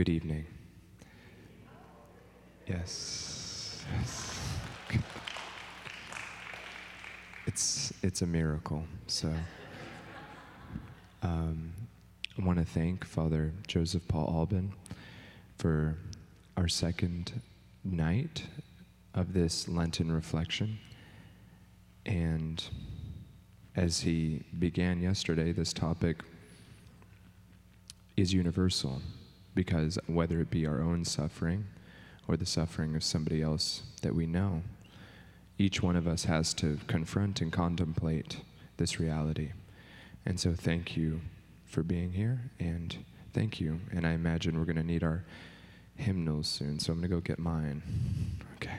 Good evening. Yes. yes. It's, it's a miracle. So um, I want to thank Father Joseph Paul Albin for our second night of this Lenten reflection. And as he began yesterday, this topic is universal because whether it be our own suffering or the suffering of somebody else that we know, each one of us has to confront and contemplate this reality. And so, thank you for being here, and thank you. And I imagine we're going to need our hymnals soon, so I'm going to go get mine. Okay.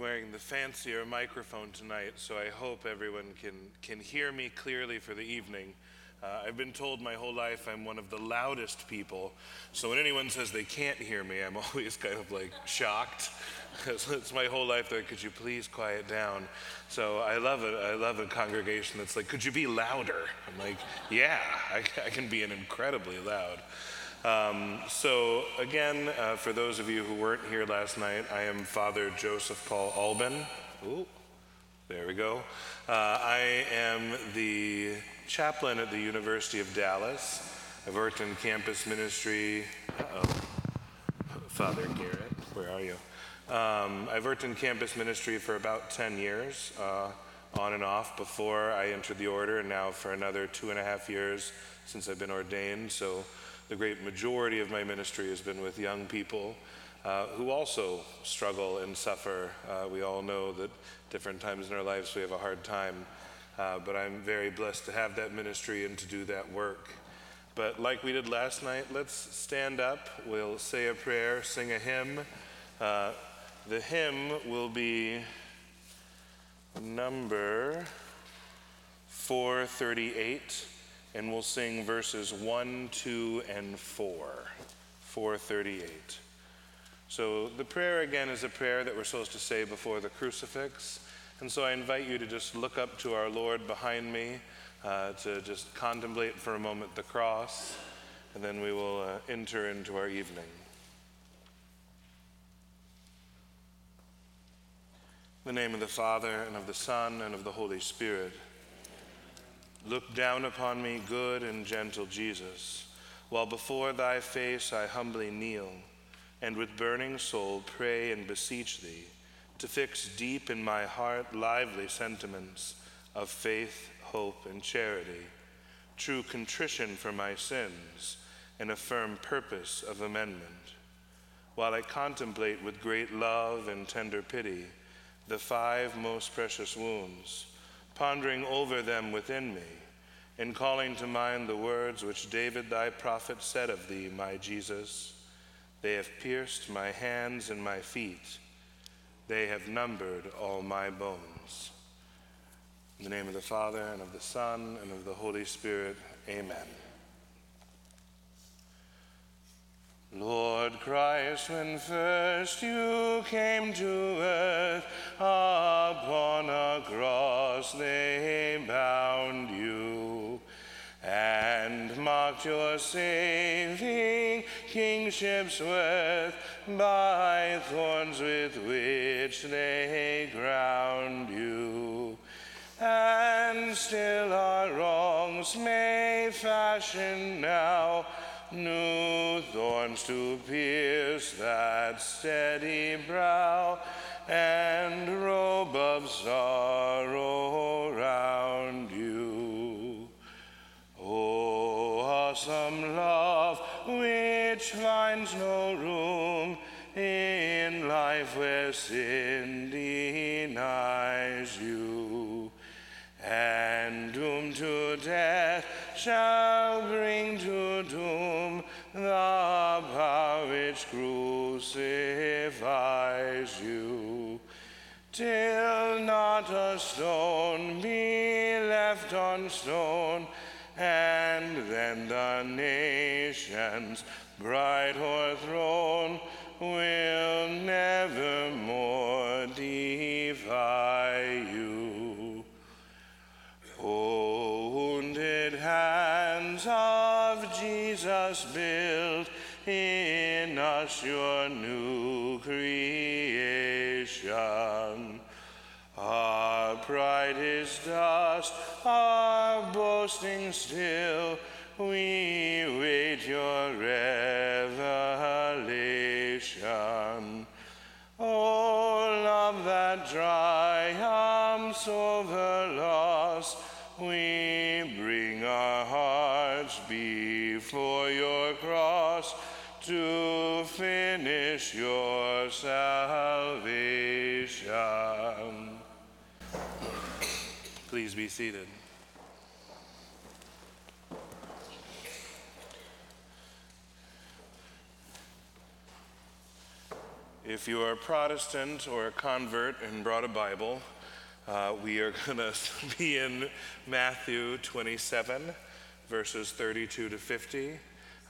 Wearing the fancier microphone tonight, so I hope everyone can, can hear me clearly for the evening. Uh, I've been told my whole life I'm one of the loudest people, so when anyone says they can't hear me, I'm always kind of like shocked. it's my whole life that could you please quiet down? So I love it. I love a congregation that's like, could you be louder? I'm like, yeah, I, I can be an incredibly loud. Um, so, again, uh, for those of you who weren't here last night, I am Father Joseph Paul Albin. Ooh, there we go. Uh, I am the chaplain at the University of Dallas. I've worked in campus ministry. oh Father Garrett, where are you? Um, I've worked in campus ministry for about 10 years, uh, on and off, before I entered the order, and now for another two and a half years since I've been ordained. So, the great majority of my ministry has been with young people uh, who also struggle and suffer. Uh, we all know that different times in our lives we have a hard time, uh, but I'm very blessed to have that ministry and to do that work. But like we did last night, let's stand up. We'll say a prayer, sing a hymn. Uh, the hymn will be number 438 and we'll sing verses 1, 2, and 4, 438. So the prayer again is a prayer that we're supposed to say before the crucifix. And so I invite you to just look up to our Lord behind me, uh, to just contemplate for a moment the cross, and then we will uh, enter into our evening. In the name of the Father, and of the Son, and of the Holy Spirit. Look down upon me, good and gentle Jesus, while before thy face I humbly kneel, and with burning soul pray and beseech thee to fix deep in my heart lively sentiments of faith, hope, and charity, true contrition for my sins, and a firm purpose of amendment. While I contemplate with great love and tender pity the five most precious wounds, pondering over them within me, and calling to mind the words which David thy prophet said of thee, my Jesus They have pierced my hands and my feet, they have numbered all my bones. In the name of the Father, and of the Son, and of the Holy Spirit, amen. Lord Christ, when first you came to earth, upon a cross they bound you and marked your saving kingship's worth by thorns with which they crowned you. And still our wrongs may fashion now new thorns to pierce that steady brow, and robe of sorrow round you. Oh, awesome love, which finds no room in life where sin denies you, and doomed to death shall bring to doom which crucifies you, till not a stone be left on stone, and then the nations bright o'erthrown will never your new creation. Our pride is dust, our boasting still. We wait your revelation. Oh, love that triumphs over loss, we bring our hearts before your cross to finish your salvation. Please be seated. If you are a Protestant or a convert and brought a Bible, uh, we are going to be in Matthew 27, verses 32 to 50.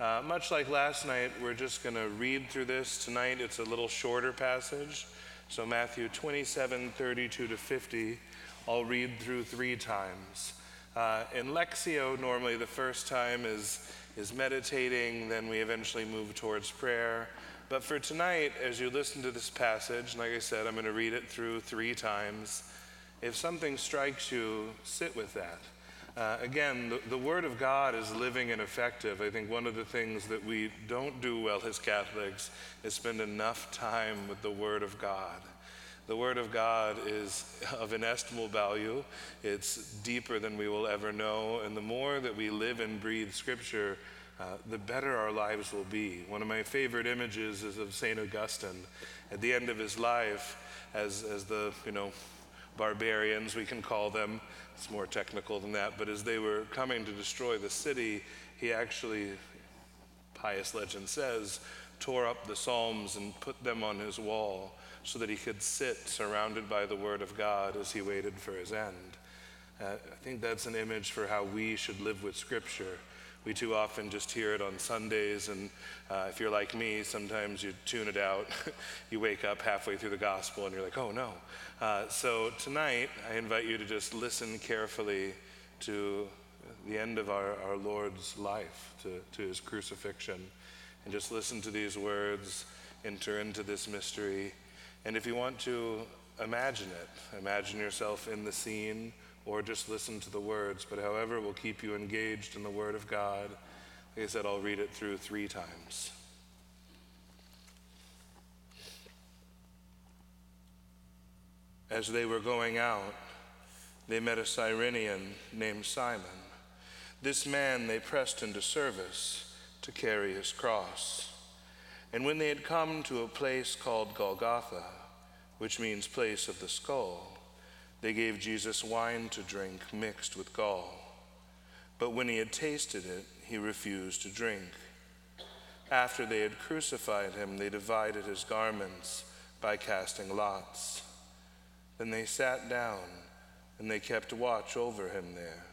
Uh, much like last night, we're just going to read through this. Tonight, it's a little shorter passage. So, Matthew 27, 32 to 50, I'll read through three times. Uh, in Lectio, normally the first time is, is meditating, then we eventually move towards prayer. But for tonight, as you listen to this passage, like I said, I'm going to read it through three times. If something strikes you, sit with that. Uh, again, the, the, Word of God is living and effective. I think one of the things that we don't do well as Catholics is spend enough time with the Word of God. The Word of God is of inestimable value. It's deeper than we will ever know. And the more that we live and breathe Scripture, uh, the better our lives will be. One of my favorite images is of St. Augustine. At the end of his life, as, as the, you know, barbarians, we can call them, it's more technical than that, but as they were coming to destroy the city, he actually, pious legend says, tore up the Psalms and put them on his wall so that he could sit surrounded by the Word of God as he waited for his end. Uh, I think that's an image for how we should live with Scripture. We too often just hear it on Sundays, and uh, if you're like me, sometimes you tune it out. you wake up halfway through the gospel and you're like, oh no. Uh, so tonight, I invite you to just listen carefully to the end of our, our Lord's life, to, to his crucifixion, and just listen to these words, enter into this mystery. And if you want to imagine it, imagine yourself in the scene or just listen to the words, but however will keep you engaged in the Word of God. Like I said, I'll read it through three times. As they were going out, they met a Cyrenian named Simon. This man they pressed into service to carry his cross. And when they had come to a place called Golgotha, which means place of the skull, they gave Jesus wine to drink mixed with gall. But when he had tasted it, he refused to drink. After they had crucified him, they divided his garments by casting lots. Then they sat down, and they kept watch over him there.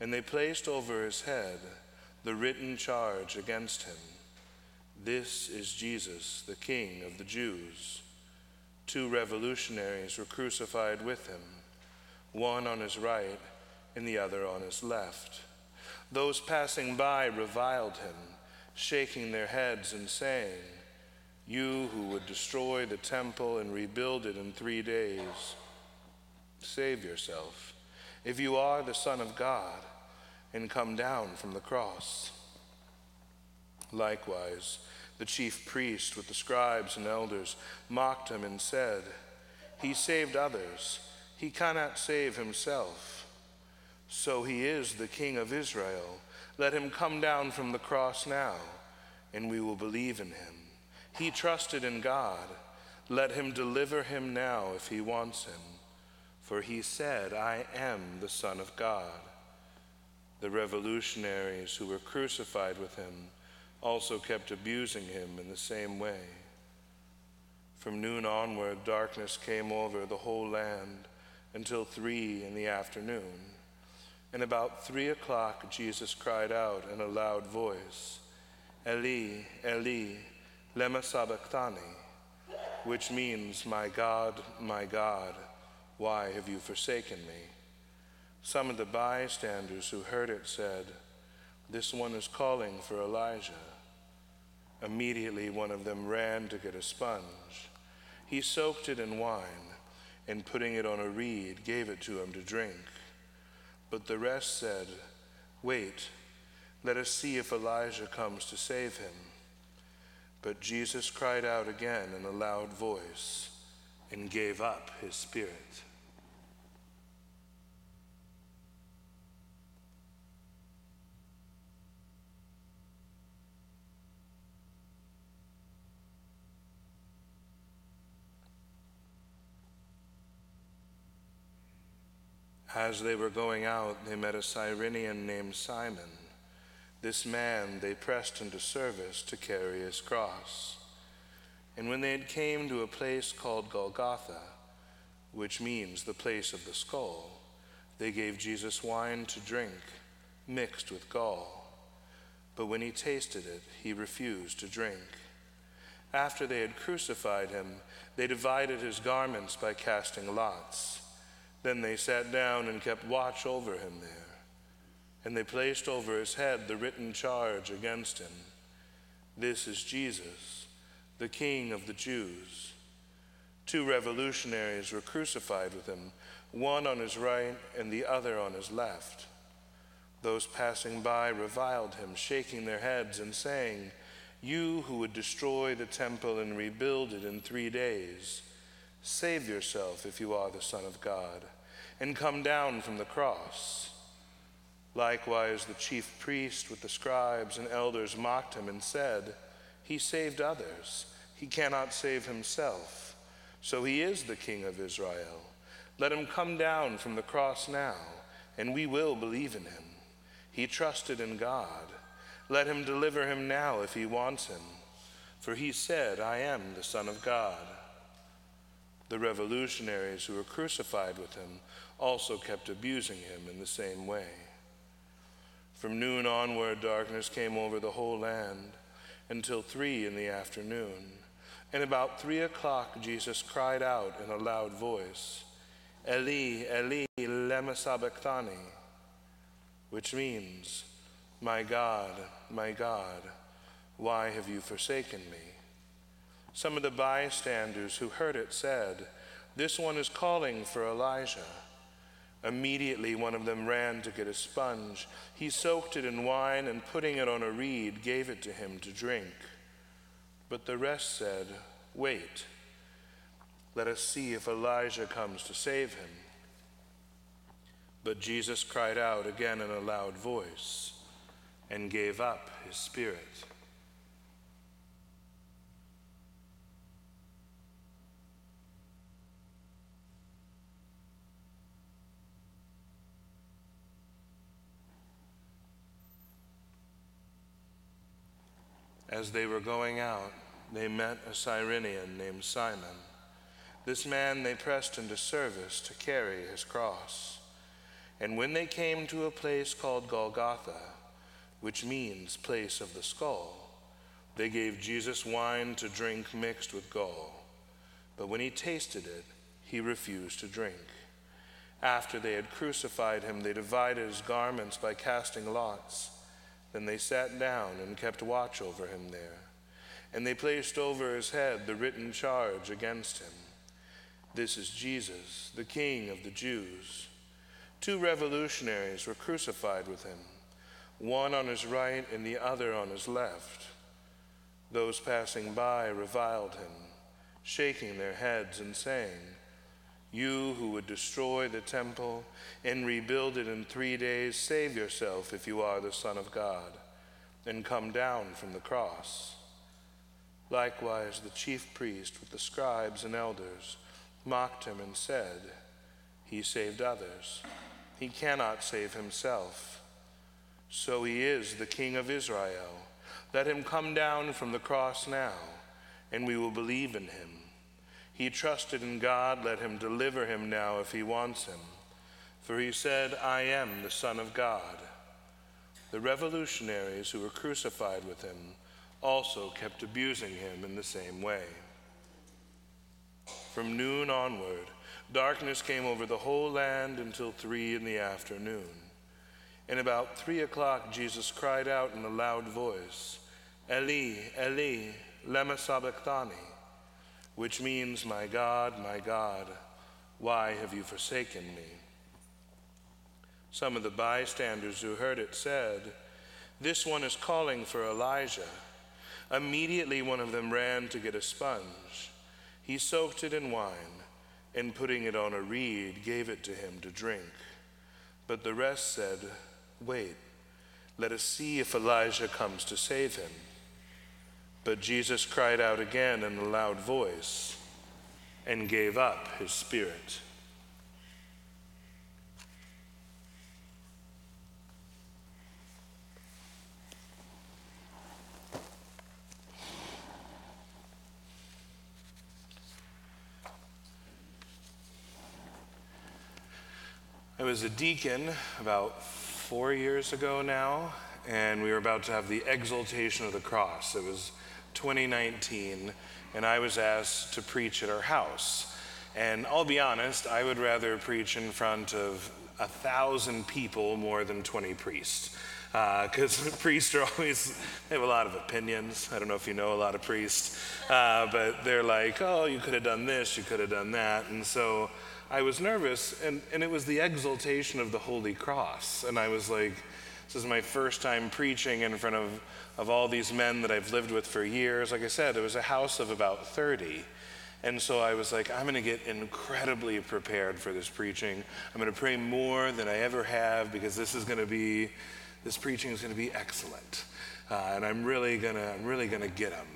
And they placed over his head the written charge against him This is Jesus, the King of the Jews. Two revolutionaries were crucified with him, one on his right and the other on his left. Those passing by reviled him, shaking their heads and saying, You who would destroy the temple and rebuild it in three days, save yourself. If you are the Son of God, and come down from the cross. Likewise, the chief priest with the scribes and elders mocked him and said, He saved others, he cannot save himself. So he is the king of Israel. Let him come down from the cross now, and we will believe in him. He trusted in God. Let him deliver him now if he wants him. For he said, I am the Son of God. The revolutionaries who were crucified with him also kept abusing him in the same way. From noon onward, darkness came over the whole land until three in the afternoon. And about three o'clock, Jesus cried out in a loud voice, Eli, Eli, lema sabachthani, which means, My God, my God, why have you forsaken me? Some of the bystanders who heard it said, This one is calling for Elijah. Immediately, one of them ran to get a sponge. He soaked it in wine and, putting it on a reed, gave it to him to drink. But the rest said, Wait, let us see if Elijah comes to save him. But Jesus cried out again in a loud voice and gave up his spirit. As they were going out, they met a Cyrenian named Simon. This man they pressed into service to carry his cross. And when they had came to a place called Golgotha, which means the place of the skull, they gave Jesus wine to drink, mixed with gall. But when he tasted it, he refused to drink. After they had crucified him, they divided his garments by casting lots. Then they sat down and kept watch over him there. And they placed over his head the written charge against him This is Jesus, the King of the Jews. Two revolutionaries were crucified with him, one on his right and the other on his left. Those passing by reviled him, shaking their heads and saying, You who would destroy the temple and rebuild it in three days, Save yourself if you are the Son of God, and come down from the cross. Likewise, the chief priest with the scribes and elders mocked him and said, He saved others, he cannot save himself. So he is the King of Israel. Let him come down from the cross now, and we will believe in him. He trusted in God. Let him deliver him now if he wants him. For he said, I am the Son of God. The revolutionaries who were crucified with him also kept abusing him in the same way. From noon onward, darkness came over the whole land until three in the afternoon. And about three o'clock, Jesus cried out in a loud voice, Eli, Eli, lema sabachthani, which means, My God, my God, why have you forsaken me? Some of the bystanders who heard it said, This one is calling for Elijah. Immediately, one of them ran to get a sponge. He soaked it in wine and, putting it on a reed, gave it to him to drink. But the rest said, Wait, let us see if Elijah comes to save him. But Jesus cried out again in a loud voice and gave up his spirit. As they were going out, they met a Cyrenian named Simon. This man they pressed into service to carry his cross. And when they came to a place called Golgotha, which means place of the skull, they gave Jesus wine to drink mixed with gall. But when he tasted it, he refused to drink. After they had crucified him, they divided his garments by casting lots. Then they sat down and kept watch over him there. And they placed over his head the written charge against him This is Jesus, the King of the Jews. Two revolutionaries were crucified with him, one on his right and the other on his left. Those passing by reviled him, shaking their heads and saying, You who would destroy the temple and rebuild it in three days, save yourself if you are the Son of God, and come down from the cross. Likewise, the chief priest with the scribes and elders mocked him and said, He saved others. He cannot save himself. So he is the King of Israel. Let him come down from the cross now, and we will believe in him. He trusted in God. Let him deliver him now if he wants him. For he said, I am the Son of God. The revolutionaries who were crucified with him also kept abusing him in the same way. From noon onward, darkness came over the whole land until three in the afternoon. And about three o'clock, Jesus cried out in a loud voice, Eli, Eli, lema sabachthani, which means, My God, my God, why have you forsaken me? Some of the bystanders who heard it said, This one is calling for Elijah. Immediately, one of them ran to get a sponge. He soaked it in wine and, putting it on a reed, gave it to him to drink. But the rest said, Wait, let us see if Elijah comes to save him. But Jesus cried out again in a loud voice and gave up his spirit. I was a deacon about four years ago now, and we were about to have the exaltation of the cross. It was 2019, and I was asked to preach at our house. And I'll be honest, I would rather preach in front of a thousand people more than 20 priests. Because uh, priests are always, they have a lot of opinions. I don't know if you know a lot of priests, uh, but they're like, oh, you could have done this, you could have done that. And so I was nervous, and, and it was the exaltation of the Holy Cross. And I was like, this is my first time preaching in front of, of all these men that I've lived with for years. Like I said, it was a house of about 30. And so I was like, I'm going to get incredibly prepared for this preaching. I'm going to pray more than I ever have because this is going to be, this preaching is going to be excellent. Uh, and I'm really going to, I'm really going to get them.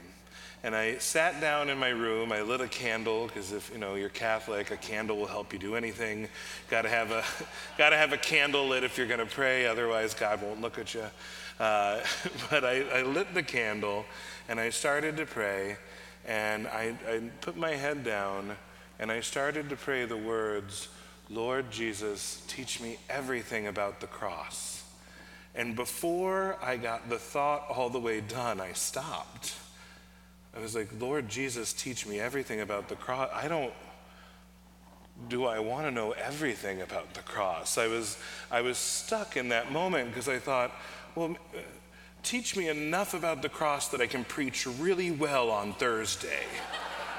And I sat down in my room. I lit a candle because if you know you're Catholic, a candle will help you do anything. Got to have a, got to have a candle lit if you're going to pray. Otherwise, God won't look at you. Uh, but I, I, lit the candle, and I started to pray, and I, I put my head down, and I started to pray the words, "Lord Jesus, teach me everything about the cross." And before I got the thought all the way done, I stopped. I was like, Lord Jesus, teach me everything about the cross. I don't, do I want to know everything about the cross? I was, I was stuck in that moment because I thought, well, teach me enough about the cross that I can preach really well on Thursday.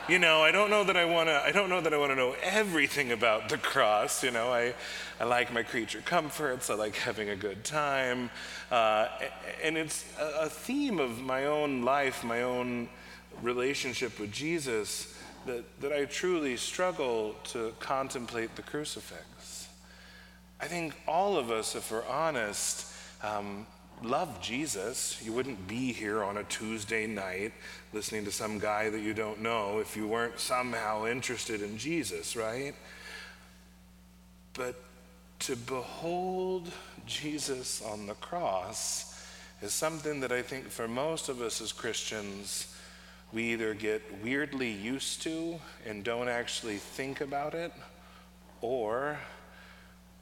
You know, I don't know that I want to. I don't know that I want to know everything about the cross. You know, I, I like my creature comforts. I like having a good time, uh, and it's a, theme of my own life, my own relationship with Jesus that, that I truly struggle to contemplate the crucifix. I think all of us, if we're honest, um, love Jesus. You wouldn't be here on a Tuesday night listening to some guy that you don't know if you weren't somehow interested in Jesus, right? But to behold Jesus on the cross is something that I think for most of us as Christians, we either get weirdly used to and don't actually think about it, or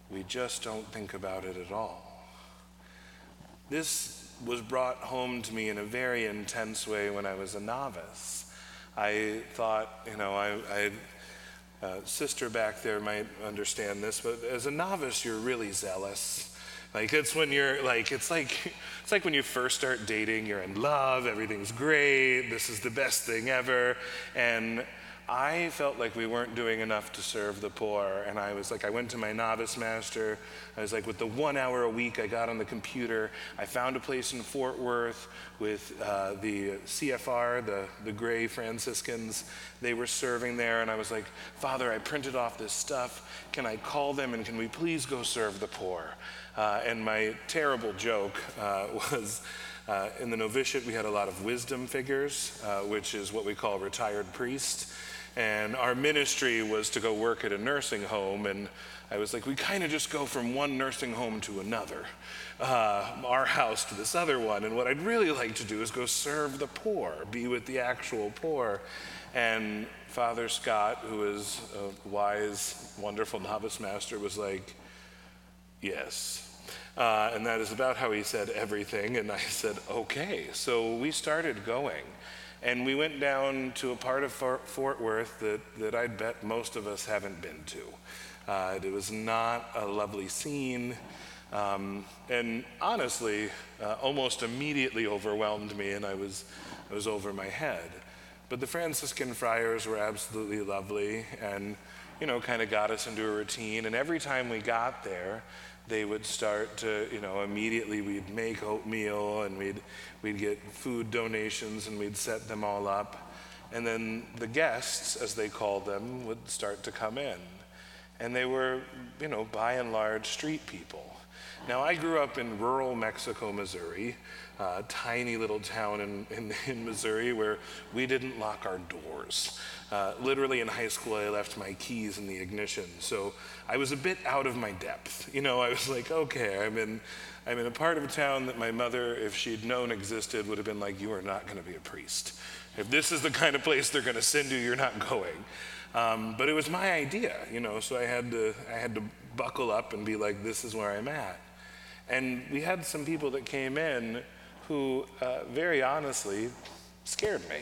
we just don't think about it at all. This was brought home to me in a very intense way when I was a novice. I thought, you know, I, I uh, sister back there might understand this, but as a novice, you're really zealous. Like it's when you're like it's like it's like when you first start dating, you're in love, everything's great, this is the best thing ever, and I felt like we weren't doing enough to serve the poor. And I was like, I went to my novice master. I was like, with the one hour a week I got on the computer, I found a place in Fort Worth with uh, the CFR, the, the Grey Franciscans. They were serving there. And I was like, Father, I printed off this stuff. Can I call them and can we please go serve the poor? Uh, and my terrible joke uh, was uh, in the novitiate, we had a lot of wisdom figures, uh, which is what we call retired priests. And our ministry was to go work at a nursing home. And I was like, we kind of just go from one nursing home to another, uh, our house to this other one. And what I'd really like to do is go serve the poor, be with the actual poor. And Father Scott, who is a wise, wonderful novice master, was like, yes, uh, and that is about how he said everything. And I said, okay. So we started going. And we went down to a part of Fort Worth that, that I'd bet most of us haven't been to. Uh, it was not a lovely scene. Um, and honestly, uh, almost immediately overwhelmed me, and I was, I was over my head. But the Franciscan friars were absolutely lovely and, you know, kind of got us into a routine. And every time we got there, they would start to, you know, immediately we'd make oatmeal and we'd, we'd get food donations and we'd set them all up. And then the guests, as they called them, would start to come in. And they were, you know, by and large street people. Now, I grew up in rural Mexico, Missouri, a tiny little town in, in, in, Missouri where we didn't lock our doors. Uh, literally in high school, I left my keys in the ignition. So I was a bit out of my depth. You know, I was like, okay, I'm in, I'm in a part of a town that my mother, if she'd known existed, would have been like, you are not going to be a priest. If this is the kind of place they're going to send you, you're not going. Um, but it was my idea, you know, so I had to, I had to buckle up and be like, this is where I'm at. And we had some people that came in who, uh, very honestly, scared me.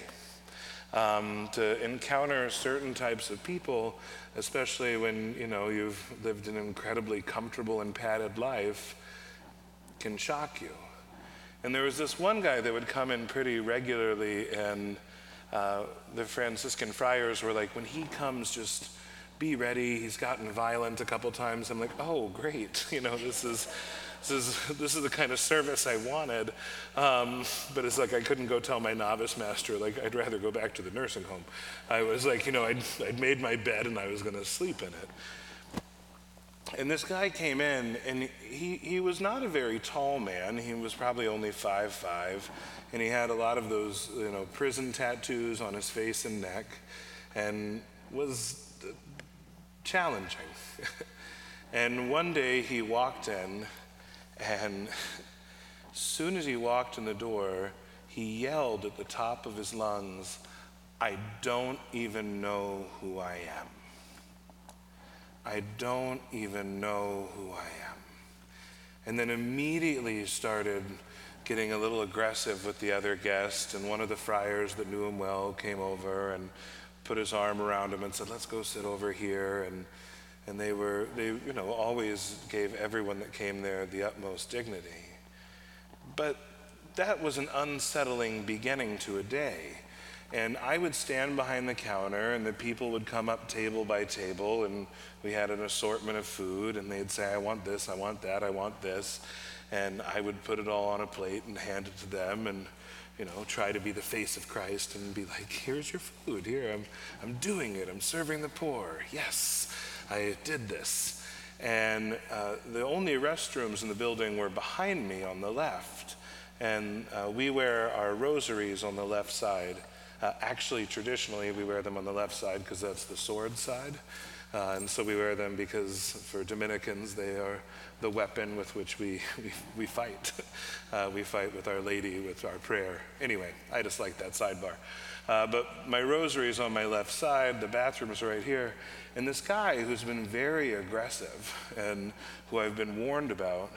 Um, to encounter certain types of people, especially when you know you've lived an incredibly comfortable and padded life, can shock you. And there was this one guy that would come in pretty regularly, and uh, the Franciscan friars were like, when he comes, just be ready. He's gotten violent a couple times. I'm like, oh, great. You know, this is this is, this is the kind of service I wanted. Um, but it's like I couldn't go tell my novice master, like, I'd rather go back to the nursing home. I was like, you know, I'd, I'd made my bed and I was going to sleep in it. And this guy came in, and he, he was not a very tall man. He was probably only five five, and he had a lot of those, you know, prison tattoos on his face and neck, and was challenging. and one day he walked in, and as soon as he walked in the door, he yelled at the top of his lungs, I don't even know who I am. I don't even know who I am. And then immediately he started getting a little aggressive with the other guest. And one of the friars that knew him well came over and put his arm around him and said, Let's go sit over here. And and they were they you know always gave everyone that came there the utmost dignity. But that was an unsettling beginning to a day. And i would stand behind the counter and the people would come up table by table and we had an assortment of food and they'd say i want this i want that i want this. And i would put it all on a plate and hand it to them and you know try to be the face of christ and be like here's your food. Here i'm, I'm doing it. I'm serving the poor. Yes I did this. And uh, the only restrooms in the building were behind me on the left. And uh, we wear our rosaries on the left side. Uh, actually, traditionally, we wear them on the left side because that's the sword side. Uh, and so we wear them because for Dominicans, they are the weapon with which we, we, we fight. Uh, we fight with Our Lady, with our prayer. Anyway, I just like that sidebar. Uh, but my rosary is on my left side, the bathroom is right here. And this guy who's been very aggressive and who I've been warned about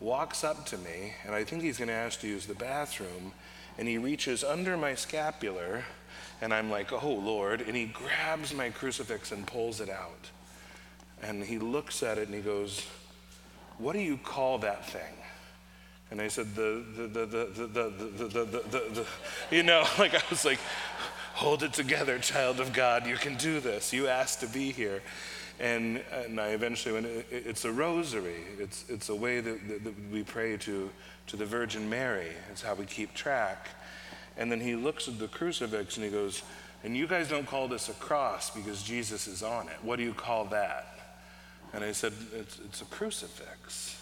walks up to me, and I think he's going to ask to use the bathroom, and he reaches under my scapular, and I'm like, oh Lord, and he grabs my crucifix and pulls it out. And he looks at it and he goes, What do you call that thing? And I said, the, the, the, the, the, the, the, the, the, the, you know, like I was like, hold it together, child of God. You can do this. You asked to be here. And, and I eventually went, it, it's a rosary. It's, it's a way that, that, that we pray to, to the Virgin Mary. It's how we keep track. And then he looks at the crucifix and he goes, and you guys don't call this a cross because Jesus is on it. What do you call that? And I said, it's, it's a crucifix.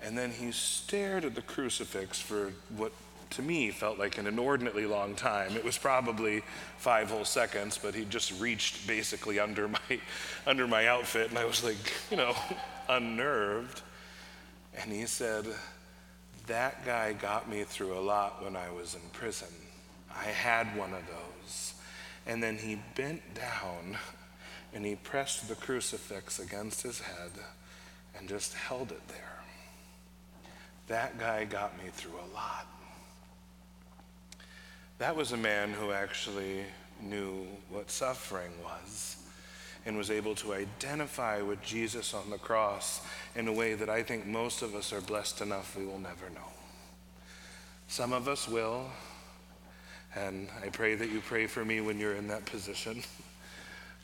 And then he stared at the crucifix for what to me felt like an inordinately long time. It was probably five whole seconds, but he just reached basically under my under my outfit, and I was like, you know, unnerved. And he said, That guy got me through a lot when I was in prison. I had one of those. And then he bent down and he pressed the crucifix against his head and just held it there. That guy got me through a lot. That was a man who actually knew what suffering was. and was able to identify with Jesus on the cross in a way that I think most of us are blessed enough we will never know. Some of us will, and I pray that you pray for me when you're in that position.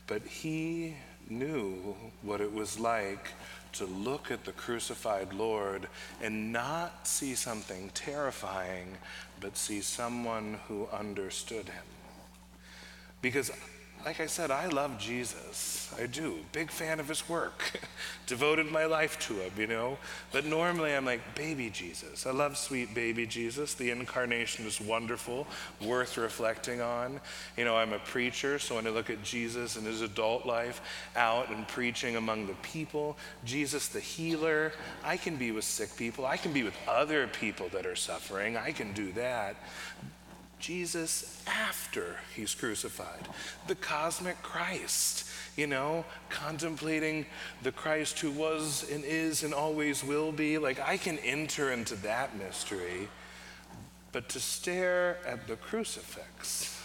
But he knew what it was like to look at the crucified Lord and not see something terrifying, but see someone who understood him. Because like I said, I love Jesus. I do. Big fan of his work. Devoted my life to him, you know. But normally I'm like, baby Jesus. I love sweet baby Jesus. The incarnation is wonderful, worth reflecting on. You know, I'm a preacher, so when I look at Jesus and his adult life out and preaching among the people, Jesus the healer, I can be with sick people. I can be with other people that are suffering. I can do that. Jesus after he's crucified, the cosmic Christ, you know, contemplating the Christ who was and is and always will be. Like, I can enter into that mystery, but to stare at the crucifix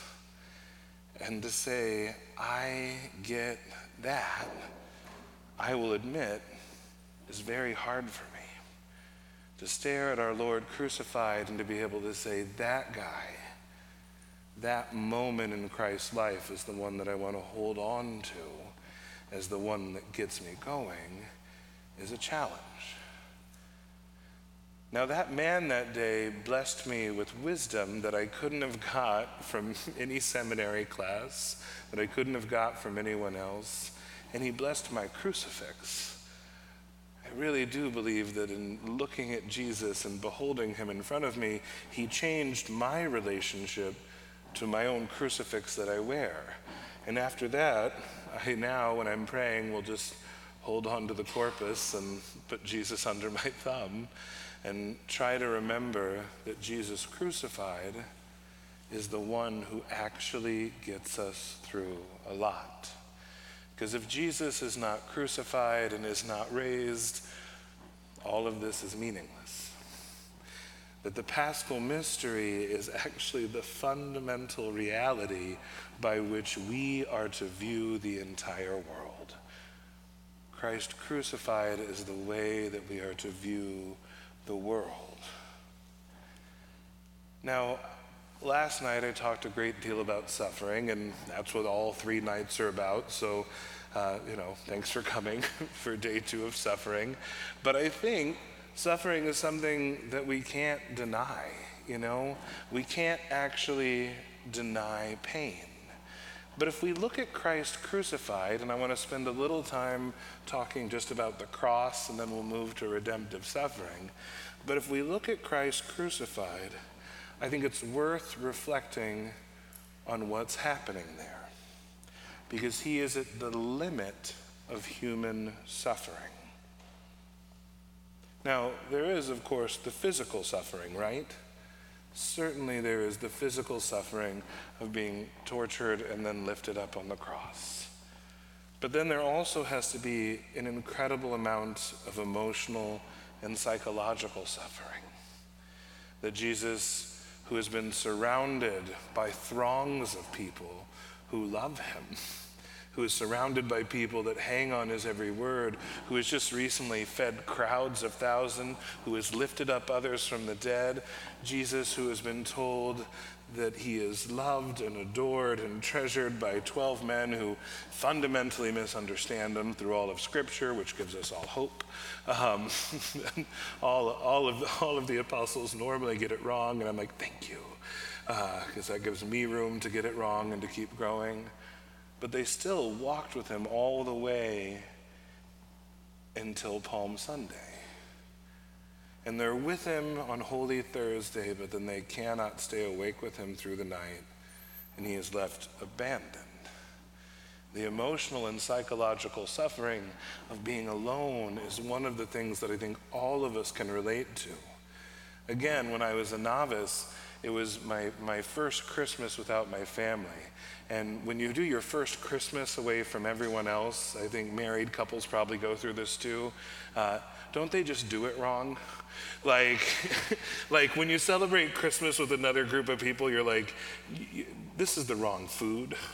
and to say, I get that, I will admit, is very hard for me. To stare at our Lord crucified and to be able to say, that guy that moment in Christ's life is the one that I want to hold on to as the one that gets me going is a challenge. Now, that man that day blessed me with wisdom that I couldn't have got from any seminary class, that I couldn't have got from anyone else, and he blessed my crucifix. I really do believe that in looking at Jesus and beholding him in front of me, he changed my relationship to my own crucifix that I wear. And after that, I now, when I'm praying, will just hold on to the corpus and put Jesus under my thumb and try to remember that Jesus crucified is the one who actually gets us through a lot. Because if Jesus is not crucified and is not raised, all of this is meaningless that the paschal mystery is actually the fundamental reality by which we are to view the entire world. Christ crucified is the way that we are to view the world. Now, last night I talked a great deal about suffering, and that's what all three nights are about. So, uh, you know, thanks for coming for day two of suffering. But I think Suffering is something that we can't deny, you know? We can't actually deny pain. But if we look at Christ crucified, and I want to spend a little time talking just about the cross, and then we'll move to redemptive suffering. But if we look at Christ crucified, I think it's worth reflecting on what's happening there. Because he is at the limit of human suffering. Now, there is, of course, the physical suffering, right? Certainly, there is the physical suffering of being tortured and then lifted up on the cross. But then there also has to be an incredible amount of emotional and psychological suffering. That Jesus, who has been surrounded by throngs of people who love him, who is surrounded by people that hang on his every word, who has just recently fed crowds of thousands, who has lifted up others from the dead. Jesus, who has been told that he is loved and adored and treasured by 12 men who fundamentally misunderstand him through all of Scripture, which gives us all hope. Um, all, all, of, all of the apostles normally get it wrong, and I'm like, thank you, because uh, that gives me room to get it wrong and to keep growing. But they still walked with him all the way until Palm Sunday. And they're with him on Holy Thursday, but then they cannot stay awake with him through the night, and he is left abandoned. The emotional and psychological suffering of being alone is one of the things that I think all of us can relate to. Again, when I was a novice, it was my, my first Christmas without my family. And when you do your first Christmas away from everyone else, I think married couples probably go through this too. Uh, don't they just do it wrong? Like, like when you celebrate Christmas with another group of people, you're like, this is the wrong food.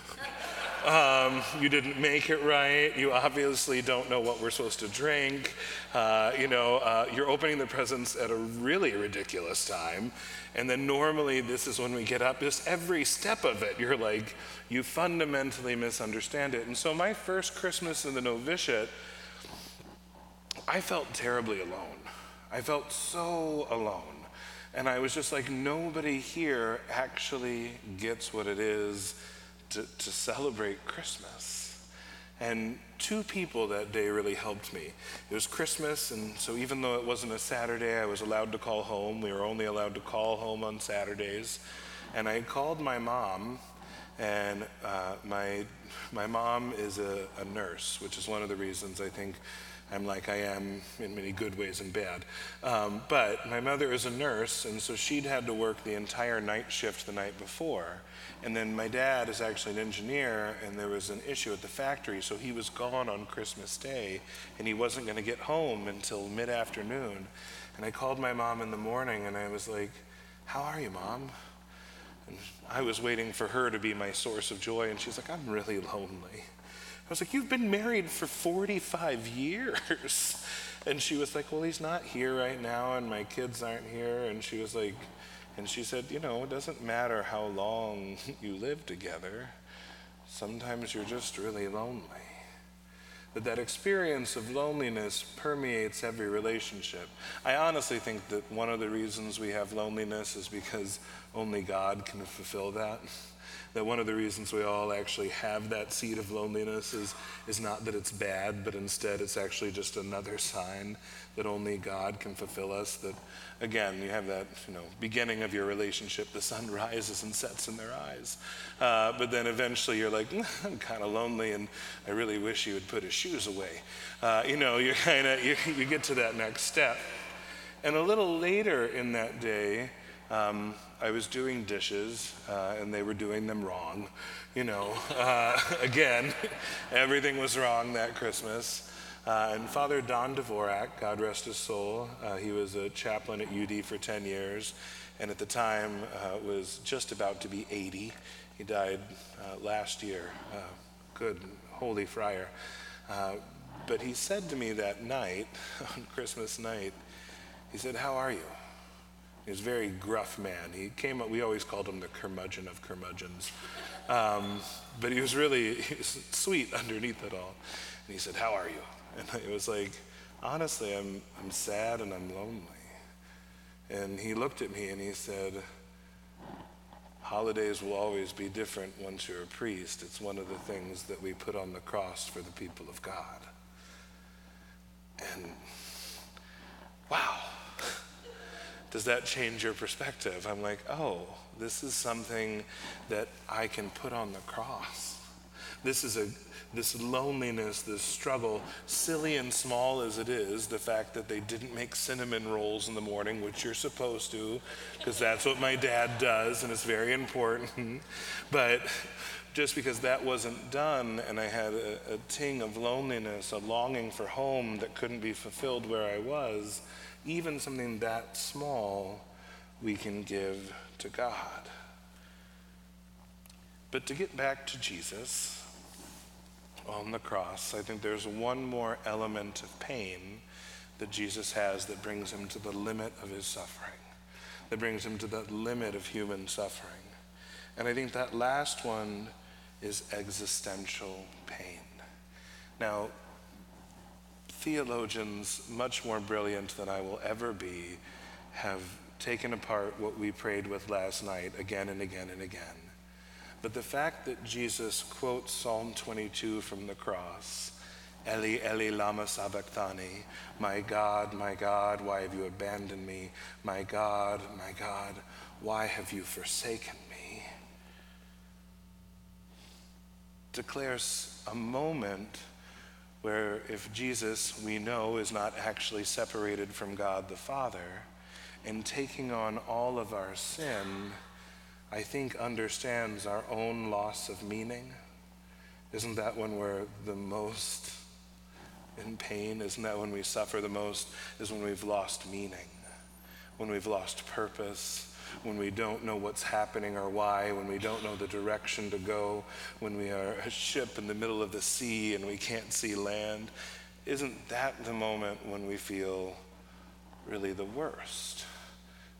Um, you didn't make it right. You obviously don't know what we're supposed to drink. Uh, you know, uh, you're opening the presents at a really ridiculous time. And then normally, this is when we get up, just every step of it, you're like, you fundamentally misunderstand it. And so, my first Christmas in the novitiate, I felt terribly alone. I felt so alone. And I was just like, nobody here actually gets what it is to, to celebrate Christmas. And two people that day really helped me. It was Christmas, and so even though it wasn't a Saturday, I was allowed to call home. We were only allowed to call home on Saturdays. And I called my mom, and uh, my, my mom is a, a nurse, which is one of the reasons I think I'm like I am in many good ways and bad. Um, but my mother is a nurse, and so she'd had to work the entire night shift the night before. And then my dad is actually an engineer, and there was an issue at the factory, so he was gone on Christmas Day, and he wasn't going to get home until mid afternoon. And I called my mom in the morning, and I was like, How are you, mom? And I was waiting for her to be my source of joy, and she's like, I'm really lonely. I was like, You've been married for 45 years. And she was like, Well, he's not here right now, and my kids aren't here. And she was like, and she said, You know, it doesn't matter how long you live together, sometimes you're just really lonely. That that experience of loneliness permeates every relationship. I honestly think that one of the reasons we have loneliness is because only God can fulfill that that one of the reasons we all actually have that seed of loneliness is, is not that it's bad, but instead it's actually just another sign that only God can fulfill us. That, again, you have that you know, beginning of your relationship, the sun rises and sets in their eyes. Uh, but then eventually you're like, I'm kind of lonely and I really wish you would put his shoes away. Uh, you know, you kind of, you, you get to that next step. And a little later in that day, um, I was doing dishes uh, and they were doing them wrong. You know, uh, again, everything was wrong that Christmas. Uh, and Father Don Dvorak, God rest his soul, uh, he was a chaplain at UD for 10 years and at the time uh, was just about to be 80. He died uh, last year. good, holy friar. but he said to me that night, on Christmas night, he said, How are you? He was a very gruff man. He came up, we always called him the curmudgeon of curmudgeons. Um, but he was really he was sweet underneath it all. And he said, How are you? And it was like, Honestly, I'm, I'm sad and I'm lonely. And he looked at me and he said, Holidays will always be different once you're a priest. It's one of the things that we put on the cross for the people of God. And wow does that change your perspective? I'm like, oh, this is something that I can put on the cross. This is a this loneliness, this struggle, silly and small as it is, the fact that they didn't make cinnamon rolls in the morning, which you're supposed to, because that's what my dad does, and it's very important. but just because that wasn't done, and I had a, a ting of loneliness, a longing for home that couldn't be fulfilled where I was, even something that small we can give to God. But to get back to Jesus on the cross, I think there's one more element of pain that Jesus has that brings him to the limit of his suffering, that brings him to the limit of human suffering. And I think that last one is existential pain. Now, theologians, much more brilliant than I will ever be, have taken apart what we prayed with last night again and again and again. But the fact that Jesus quotes Psalm 22 from the cross, Eli, Eli, lama sabachthani, my God, my God, why have you abandoned me? My God, my God, why have you forsaken me? Declares a moment where if Jesus, we know, is not actually separated from God the Father, and taking on all of our sin, I think understands our own loss of meaning. Isn't that when we're the most in pain? Isn't that when we suffer the most? Is when we've lost meaning, when we've lost purpose, when we don't know what's happening or why, when we don't know the direction to go, when we are a ship in the middle of the sea and we can't see land, isn't that the moment when we feel really the worst?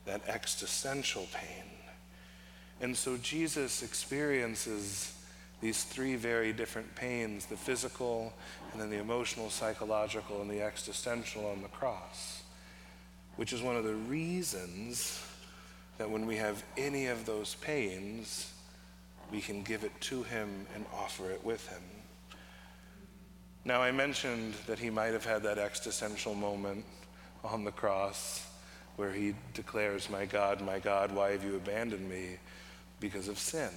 That existential pain. And so Jesus experiences these three very different pains the physical, and then the emotional, psychological, and the existential on the cross, which is one of the reasons that when we have any of those pains, we can give it to Him and offer it with Him. Now, I mentioned that He might have had that existential moment on the cross where He declares, My God, my God, why have you abandoned me? Because of sin.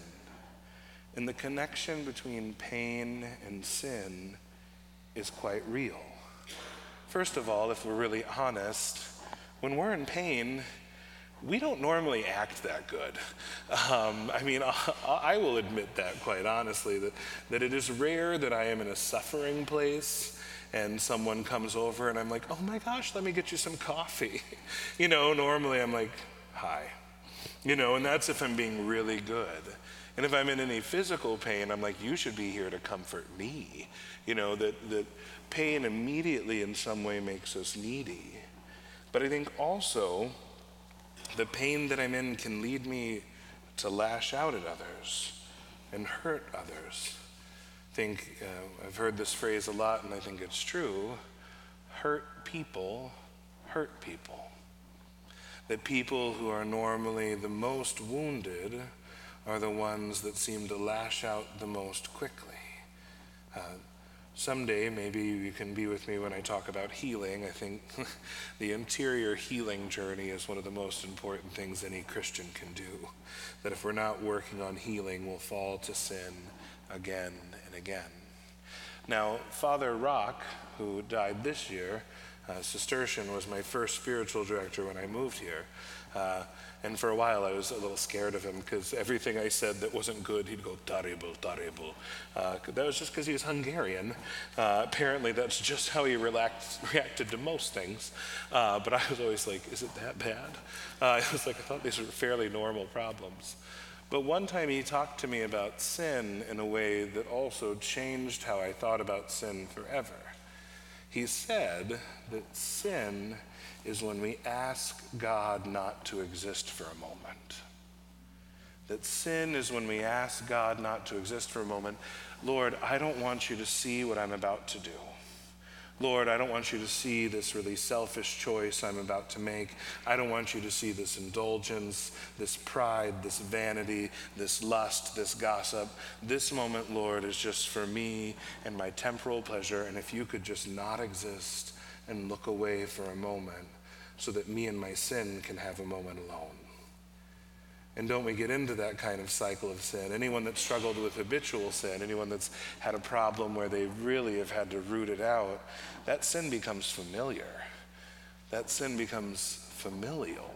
And the connection between pain and sin is quite real. First of all, if we're really honest, when we're in pain, we don't normally act that good. Um, I mean, I, I, will admit that quite honestly, that, that it is rare that I am in a suffering place and someone comes over and I'm like, oh my gosh, let me get you some coffee. you know, normally I'm like, hi. You know, and that's if I'm being really good. And if I'm in any physical pain, I'm like, you should be here to comfort me. You know, that, that pain immediately in some way makes us needy. But I think also the pain that I'm in can lead me to lash out at others and hurt others. I think uh, I've heard this phrase a lot, and I think it's true hurt people hurt people. That people who are normally the most wounded are the ones that seem to lash out the most quickly. Uh, someday, maybe you can be with me when I talk about healing. I think the interior healing journey is one of the most important things any Christian can do. That if we're not working on healing, we'll fall to sin again and again. Now, Father Roch, who died this year, uh, Cistercian was my first spiritual director when I moved here. Uh, and for a while, I was a little scared of him because everything I said that wasn't good, he'd go, terrible, terrible. Uh, that was just because he was Hungarian. Uh, apparently, that's just how he relaxed, reacted to most things. Uh, but I was always like, is it that bad? Uh, I was like, I thought these were fairly normal problems. But one time he talked to me about sin in a way that also changed how I thought about sin forever. He said that sin is when we ask God not to exist for a moment. That sin is when we ask God not to exist for a moment. Lord, I don't want you to see what I'm about to do. Lord, I don't want you to see this really selfish choice I'm about to make. I don't want you to see this indulgence, this pride, this vanity, this lust, this gossip. This moment, Lord, is just for me and my temporal pleasure. And if you could just not exist and look away for a moment so that me and my sin can have a moment alone. And don't we get into that kind of cycle of sin? Anyone that's struggled with habitual sin, anyone that's had a problem where they really have had to root it out, that sin becomes familiar. That sin becomes familial.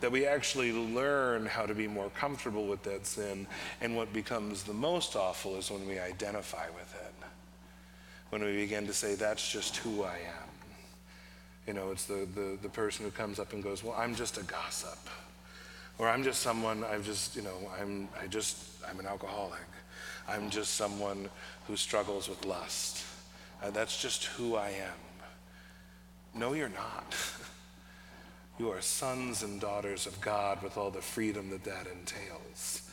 That we actually learn how to be more comfortable with that sin. And what becomes the most awful is when we identify with it. When we begin to say, that's just who I am. You know, it's the, the, the person who comes up and goes, Well, I'm just a gossip. Or I'm just someone, I've just, you know, I'm, I just, I'm an alcoholic. I'm just someone who struggles with lust. Uh, that's just who I am. No, you're not. you are sons and daughters of God with all the freedom that that entails.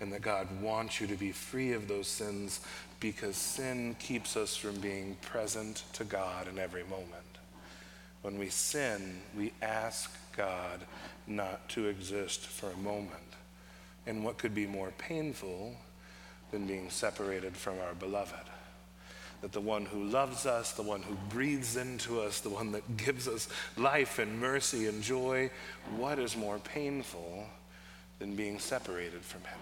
And that God wants you to be free of those sins because sin keeps us from being present to God in every moment. When we sin, we ask God not to exist for a moment. And what could be more painful than being separated from our beloved? That the one who loves us, the one who breathes into us, the one that gives us life and mercy and joy, what is more painful than being separated from him?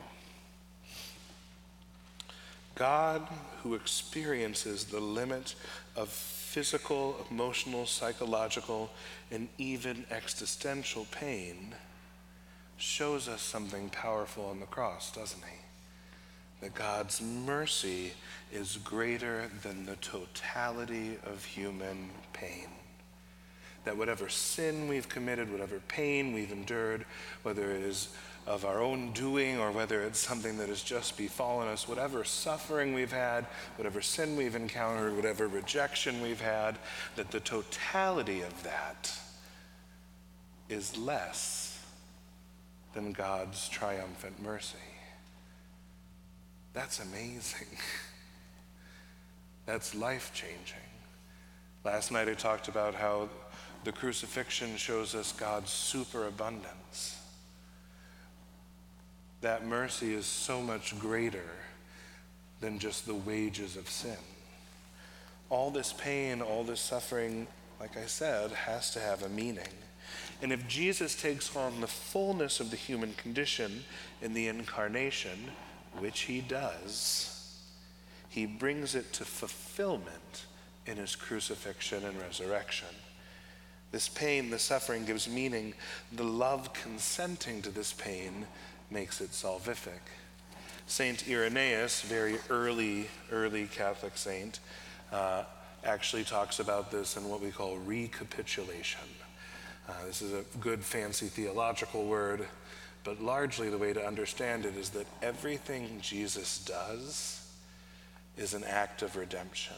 God, who experiences the limit of physical, emotional, psychological, and even existential pain, shows us something powerful on the cross, doesn't he? That God's mercy is greater than the totality of human pain. That whatever sin we've committed, whatever pain we've endured, whether it is of our own doing or whether it's something that has just befallen us, whatever suffering we've had, whatever sin we've encountered, whatever rejection we've had, that the totality of that is less than God's triumphant mercy. That's amazing. That's life changing. Last night I talked about how the crucifixion shows us God's superabundance that mercy is so much greater than just the wages of sin. All this pain, all this suffering, like I said, has to have a meaning. And if Jesus takes on the fullness of the human condition in the incarnation, which he does, he brings it to fulfillment in his crucifixion and resurrection. This pain, the suffering gives meaning. The love consenting to this pain makes it salvific. Saint Irenaeus, very early, early Catholic saint, uh, actually talks about this in what we call recapitulation. Uh, this is a good, fancy theological word, but largely the way to understand it is that everything Jesus does is an act of redemption.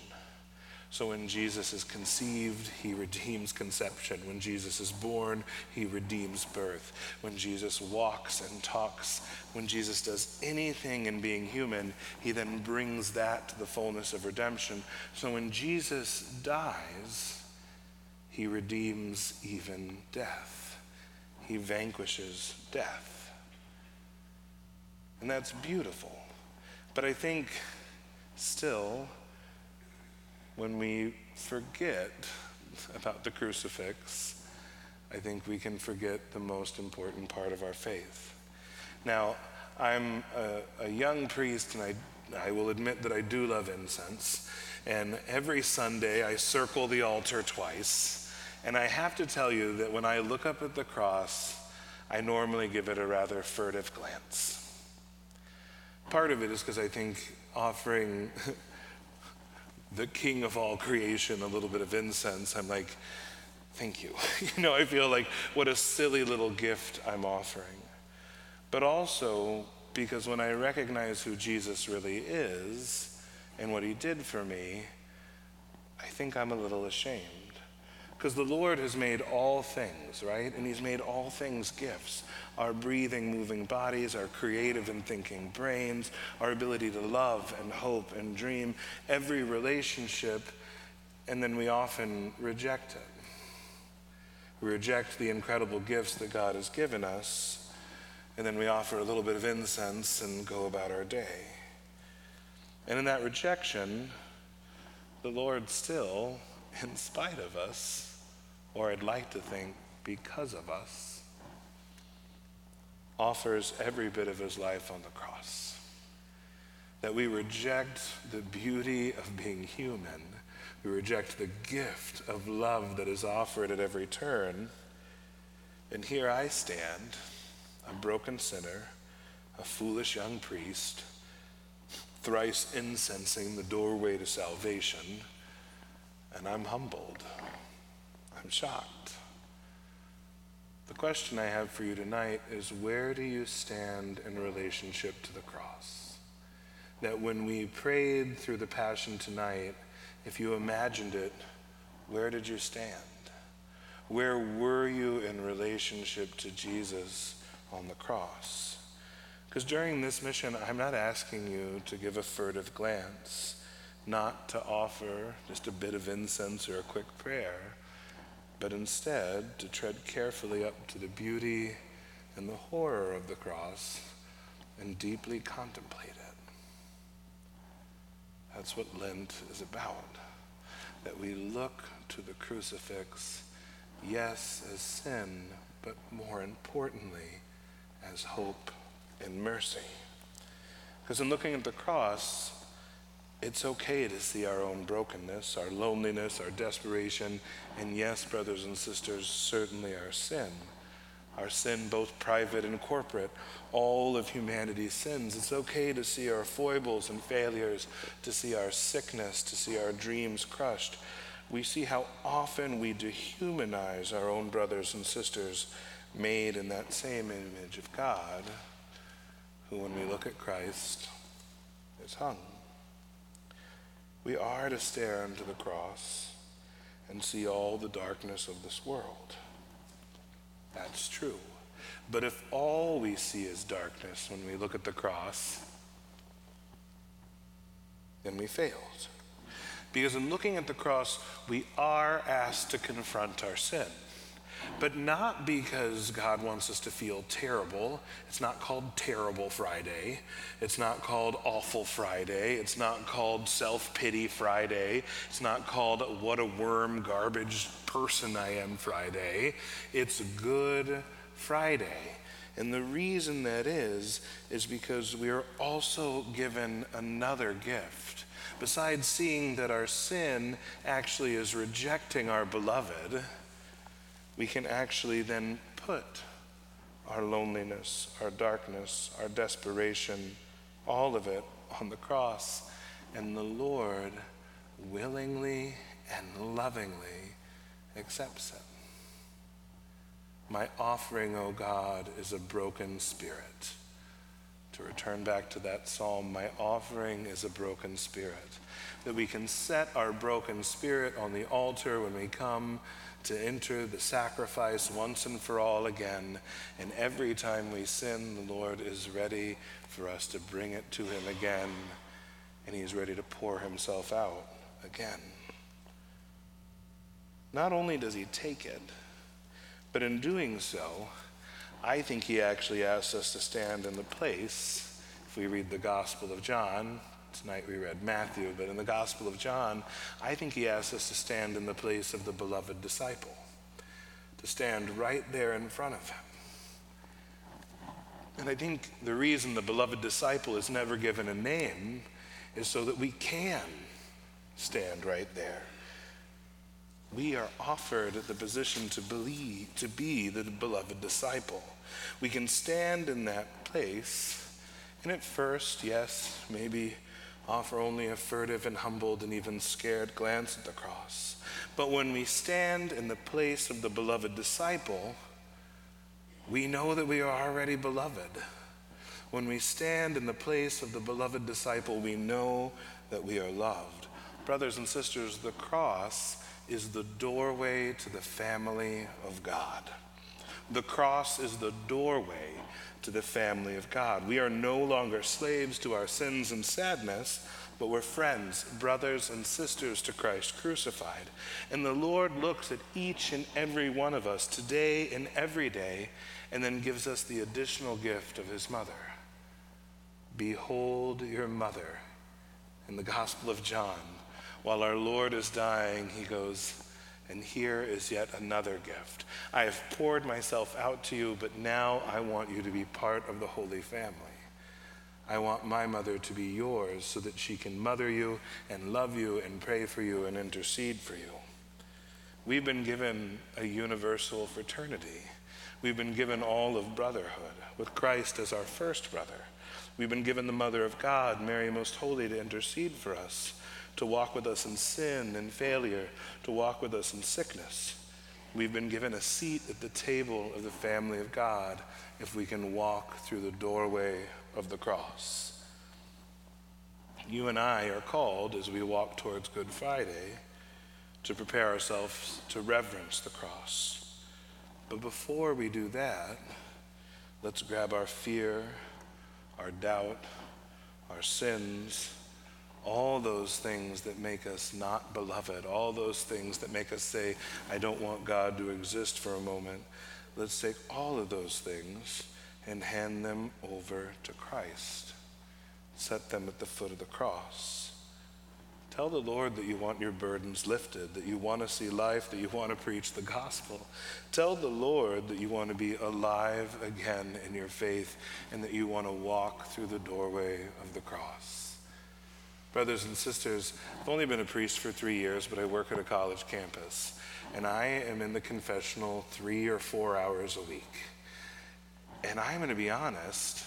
So when Jesus is conceived, he redeems conception. When Jesus is born, he redeems birth. When Jesus walks and talks, when Jesus does anything in being human, he then brings that to the fullness of redemption. So when Jesus dies, he redeems even death. He vanquishes death. And that's beautiful. But I think still, when we forget about the crucifix, I think we can forget the most important part of our faith. Now, I'm a, a young priest, and I, I will admit that I do love incense. And every Sunday, I circle the altar twice. And I have to tell you that when I look up at the cross, I normally give it a rather furtive glance. Part of it is because I think offering the king of all creation a little bit of incense, I'm like, thank you. you know, I feel like what a silly little gift I'm offering. But also because when I recognize who Jesus really is and what he did for me, I think I'm a little ashamed. Because the Lord has made all things, right? And He's made all things gifts our breathing, moving bodies, our creative and thinking brains, our ability to love and hope and dream, every relationship, and then we often reject it. We reject the incredible gifts that God has given us, and then we offer a little bit of incense and go about our day. And in that rejection, the Lord still, in spite of us, or I'd like to think because of us, offers every bit of his life on the cross. That we reject the beauty of being human, we reject the gift of love that is offered at every turn. And here I stand, a broken sinner, a foolish young priest, thrice incensing the doorway to salvation, and I'm humbled. I'm shocked. The question I have for you tonight is where do you stand in relationship to the cross? That when we prayed through the Passion tonight, if you imagined it, where did you stand? Where were you in relationship to Jesus on the cross? Because during this mission, I'm not asking you to give a furtive glance, not to offer just a bit of incense or a quick prayer but instead to tread carefully up to the beauty and the horror of the cross and deeply contemplate it. That's what Lent is about. That we look to the crucifix, yes, as sin, but more importantly, as hope and mercy. Because in looking at the cross, it's okay to see our own brokenness, our loneliness, our desperation, and yes, brothers and sisters, certainly our sin. Our sin, both private and corporate, all of humanity's sins. It's okay to see our foibles and failures, to see our sickness, to see our dreams crushed. we see how often we dehumanize our own brothers and sisters made in that same image of God, who, when we look at Christ, is hung. We are to stare into the cross and see all the darkness of this world. That's true. But if all we see is darkness when we look at the cross, then we failed. Because in looking at the cross, we are asked to confront our sin. But not because God wants us to feel terrible. It's not called Terrible Friday. It's not called Awful Friday. It's not called Self Pity Friday. It's not called What a Worm Garbage Person I Am Friday. It's Good Friday. And the reason that is, is because we are also given another gift. Besides seeing that our sin actually is rejecting our beloved, we can actually then put our loneliness, our darkness, our desperation, all of it on the cross. And the Lord willingly and lovingly accepts it. My offering, O God, is a broken spirit. To return back to that psalm, my offering is a broken spirit. That we can set our broken spirit on the altar when we come to enter the sacrifice once and for all again. And every time we sin, the Lord is ready for us to bring it to Him again, and He is ready to pour Himself out again. Not only does He take it, but in doing so, I think he actually asks us to stand in the place. If we read the Gospel of John, tonight we read Matthew, but in the Gospel of John, I think he asks us to stand in the place of the beloved disciple, to stand right there in front of him. And I think the reason the beloved disciple is never given a name is so that we can stand right there we are offered the position to believe, to be the beloved disciple. We can stand in that place, and at first, yes, maybe offer only a furtive and humbled and even scared glance at the cross. But when we stand in the place of the beloved disciple, we know that we are already beloved. When we stand in the place of the beloved disciple, we know that we are loved. Brothers and sisters, the cross is the doorway to the family of God. The cross is the doorway to the family of God. We are no longer slaves to our sins and sadness, but we're friends, brothers, and sisters to Christ crucified. And the Lord looks at each and every one of us today and every day, and then gives us the additional gift of his mother. Behold your mother in the Gospel of John while our Lord is dying, he goes, and here is yet another gift. I have poured myself out to you, but now I want you to be part of the Holy Family. I want my mother to be yours so that she can mother you and love you and pray for you and intercede for you. We've been given a universal fraternity. We've been given all of brotherhood, with Christ as our first brother. We've been given the Mother of God, Mary Most Holy, to intercede for us to walk with us in sin and failure, to walk with us in sickness. We've been given a seat at the table of the family of God if we can walk through the doorway of the cross. You and I are called as we walk towards Good Friday to prepare ourselves to reverence the cross. But before we do that, let's grab our fear, our doubt, our sins, all those things that make us not beloved, all those things that make us say, I don't want God to exist for a moment, let's take all of those things and hand them over to Christ. Set them at the foot of the cross. Tell the Lord that you want your burdens lifted, that you want to see life, that you want to preach the gospel. Tell the Lord that you want to be alive again in your faith and that you want to walk through the doorway of the cross. Brothers and sisters, I've only been a priest for three years, but I work at a college campus. And I am in the confessional three or four hours a week. And I'm going to be honest,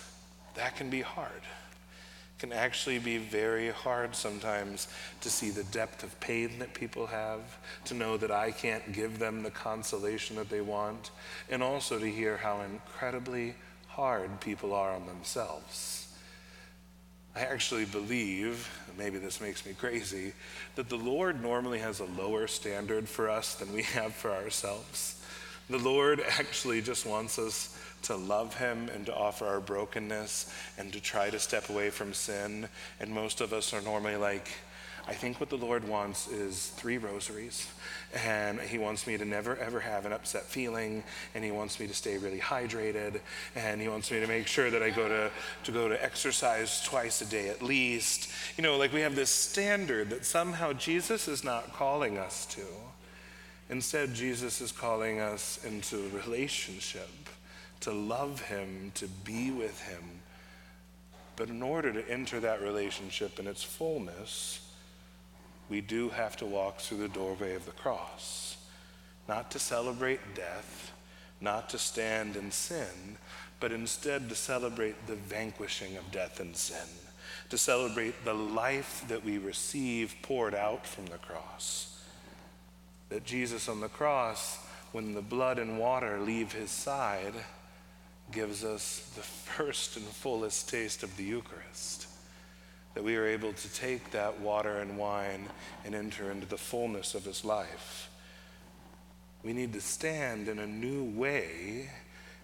that can be hard. It can actually be very hard sometimes to see the depth of pain that people have, to know that I can't give them the consolation that they want, and also to hear how incredibly hard people are on themselves. I actually believe, maybe this makes me crazy, that the Lord normally has a lower standard for us than we have for ourselves. The Lord actually just wants us to love Him and to offer our brokenness and to try to step away from sin. And most of us are normally like, I think what the Lord wants is three rosaries, and He wants me to never ever have an upset feeling, and He wants me to stay really hydrated, and He wants me to make sure that I go to, to go to exercise twice a day at least. You know, like we have this standard that somehow Jesus is not calling us to. Instead, Jesus is calling us into relationship to love Him, to be with Him. But in order to enter that relationship in its fullness, we do have to walk through the doorway of the cross. Not to celebrate death, not to stand in sin, but instead to celebrate the vanquishing of death and sin, to celebrate the life that we receive poured out from the cross. That Jesus on the cross, when the blood and water leave his side, gives us the first and fullest taste of the Eucharist. That we are able to take that water and wine and enter into the fullness of his life. We need to stand in a new way,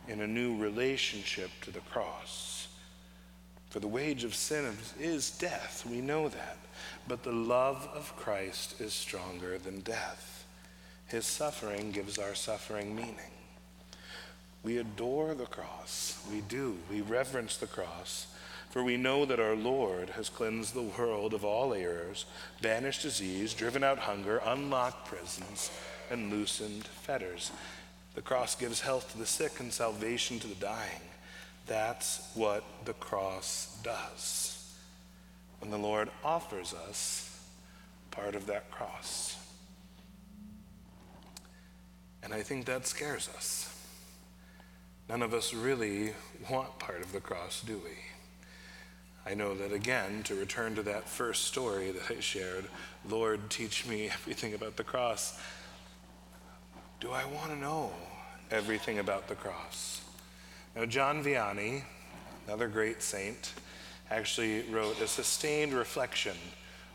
in a new relationship to the cross. For the wage of sin is death, we know that. But the love of Christ is stronger than death. His suffering gives our suffering meaning. We adore the cross. We do. We reverence the cross. For we know that our Lord has cleansed the world of all errors, banished disease, driven out hunger, unlocked prisons, and loosened fetters. The cross gives health to the sick and salvation to the dying. That's what the cross does. And the Lord offers us part of that cross. And I think that scares us. None of us really want part of the cross, do we? I know that again, to return to that first story that I shared, Lord, teach me everything about the cross. Do I want to know everything about the cross? Now, John Vianney, another great saint, actually wrote a sustained reflection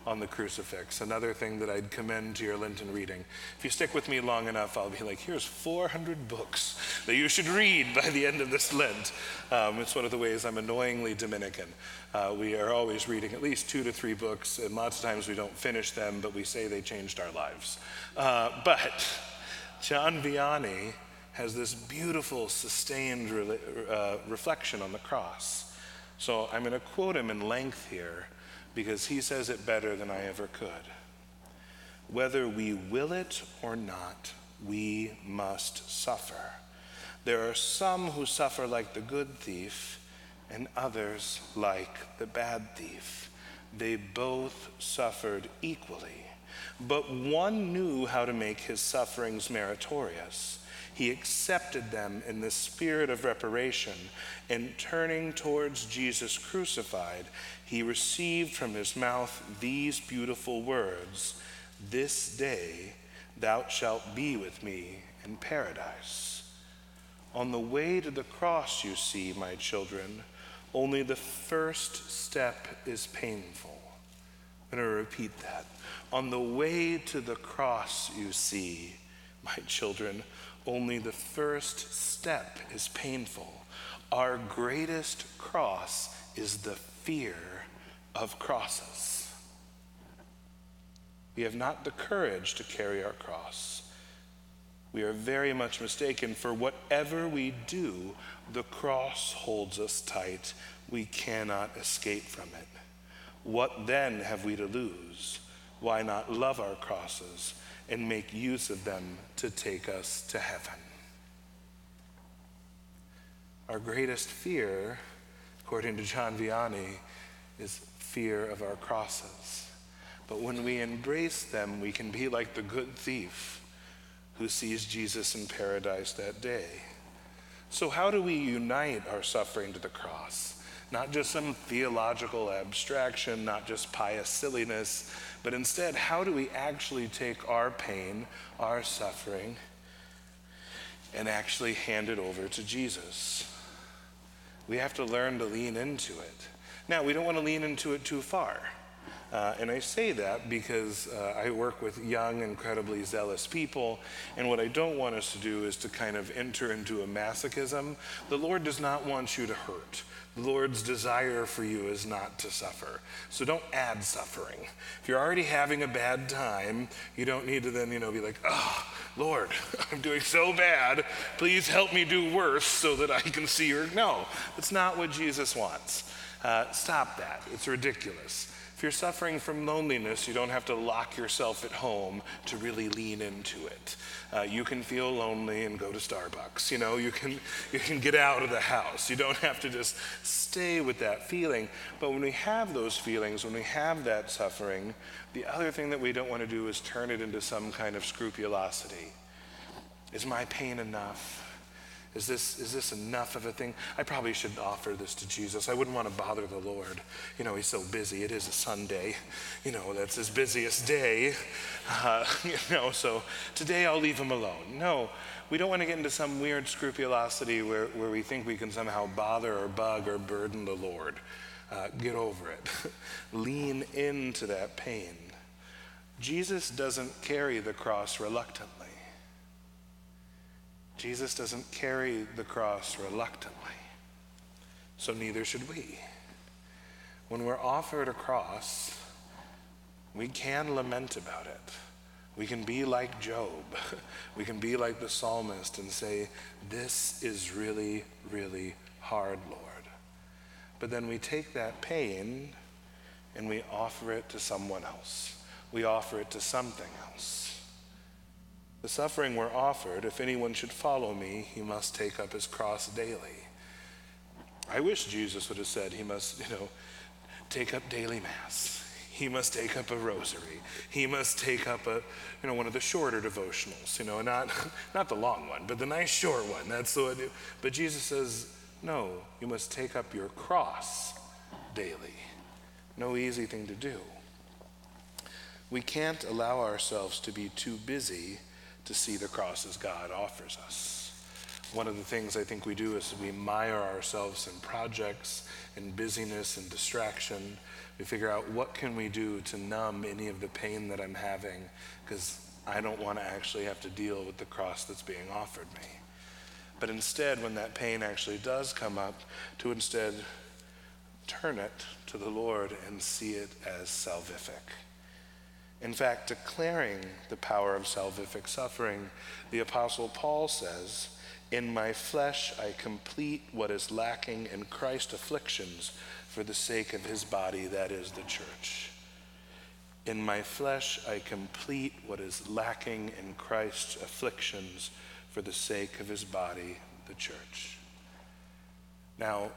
on the crucifix. Another thing that I'd commend to your Lenten reading. If you stick with me long enough, I'll be like, here's 400 books that you should read by the end of this Lent. Um, it's one of the ways I'm annoyingly Dominican. Uh, we are always reading at least two to three books, and lots of times we don't finish them, but we say they changed our lives. Uh, but John Vianney has this beautiful, sustained re- uh, reflection on the cross. So I'm going to quote him in length here because he says it better than I ever could. Whether we will it or not, we must suffer. There are some who suffer like the good thief, and others like the bad thief. They both suffered equally, but one knew how to make his sufferings meritorious. He accepted them in the spirit of reparation, and turning towards Jesus crucified, he received from his mouth these beautiful words This day thou shalt be with me in paradise. On the way to the cross, you see, my children, only the first step is painful. I'm going to repeat that. On the way to the cross, you see, my children, only the first step is painful. Our greatest cross is the fear of crosses. We have not the courage to carry our cross. We are very much mistaken, for whatever we do, the cross holds us tight. We cannot escape from it. What then have we to lose? Why not love our crosses and make use of them to take us to heaven? Our greatest fear, according to John Vianney, is fear of our crosses. But when we embrace them, we can be like the good thief who sees Jesus in paradise that day. So, how do we unite our suffering to the cross? not just some theological abstraction, not just pious silliness, but instead, how do we actually take our pain, our suffering, and actually hand it over to Jesus? We have to learn to lean into it. Now, we don't want to lean into it too far. Uh, and I say that because uh, I work with young, incredibly zealous people, and what I don't want us to do is to kind of enter into a masochism. The Lord does not want you to hurt. The Lord's desire for you is not to suffer. So don't add suffering. If you're already having a bad time, you don't need to then, you know, be like, oh, Lord, I'm doing so bad. Please help me do worse so that I can see your. No, that's not what Jesus wants. Uh, stop that. It's ridiculous you're suffering from loneliness, you don't have to lock yourself at home to really lean into it. Uh, you can feel lonely and go to Starbucks. You know, you can, you can get out of the house. You don't have to just stay with that feeling. But when we have those feelings, when we have that suffering, the other thing that we don't want to do is turn it into some kind of scrupulosity. Is my pain enough? Is this, is this enough of a thing? I probably should offer this to Jesus. I wouldn't want to bother the Lord. You know, he's so busy. It is a Sunday. You know, that's his busiest day. Uh, you know, so today I'll leave him alone. No, we don't want to get into some weird scrupulosity where, where we think we can somehow bother or bug or burden the Lord. Uh, get over it. Lean into that pain. Jesus doesn't carry the cross reluctantly. Jesus doesn't carry the cross reluctantly, so neither should we. When we're offered a cross, we can lament about it. We can be like Job. We can be like the psalmist and say, This is really, really hard, Lord. But then we take that pain and we offer it to someone else. We offer it to something else. The suffering we're offered, if anyone should follow me, he must take up his cross daily. I wish Jesus would have said he must, you know, take up daily mass. He must take up a rosary. He must take up a, you know, one of the shorter devotionals, you know, not, not the long one, but the nice short one. That's the one. But Jesus says, no, you must take up your cross daily. No easy thing to do. We can't allow ourselves to be too busy to see the cross as God offers us. One of the things I think we do is we mire ourselves in projects and busyness and distraction. We figure out what can we do to numb any of the pain that I'm having because I don't want to actually have to deal with the cross that's being offered me. But instead, when that pain actually does come up, to instead turn it to the Lord and see it as salvific in fact, declaring the power of salvific suffering, the Apostle Paul says, In my flesh I complete what is lacking in Christ's afflictions for the sake of his body, that is the church. In my flesh I complete what is lacking in Christ's afflictions for the sake of his body, the church. Now,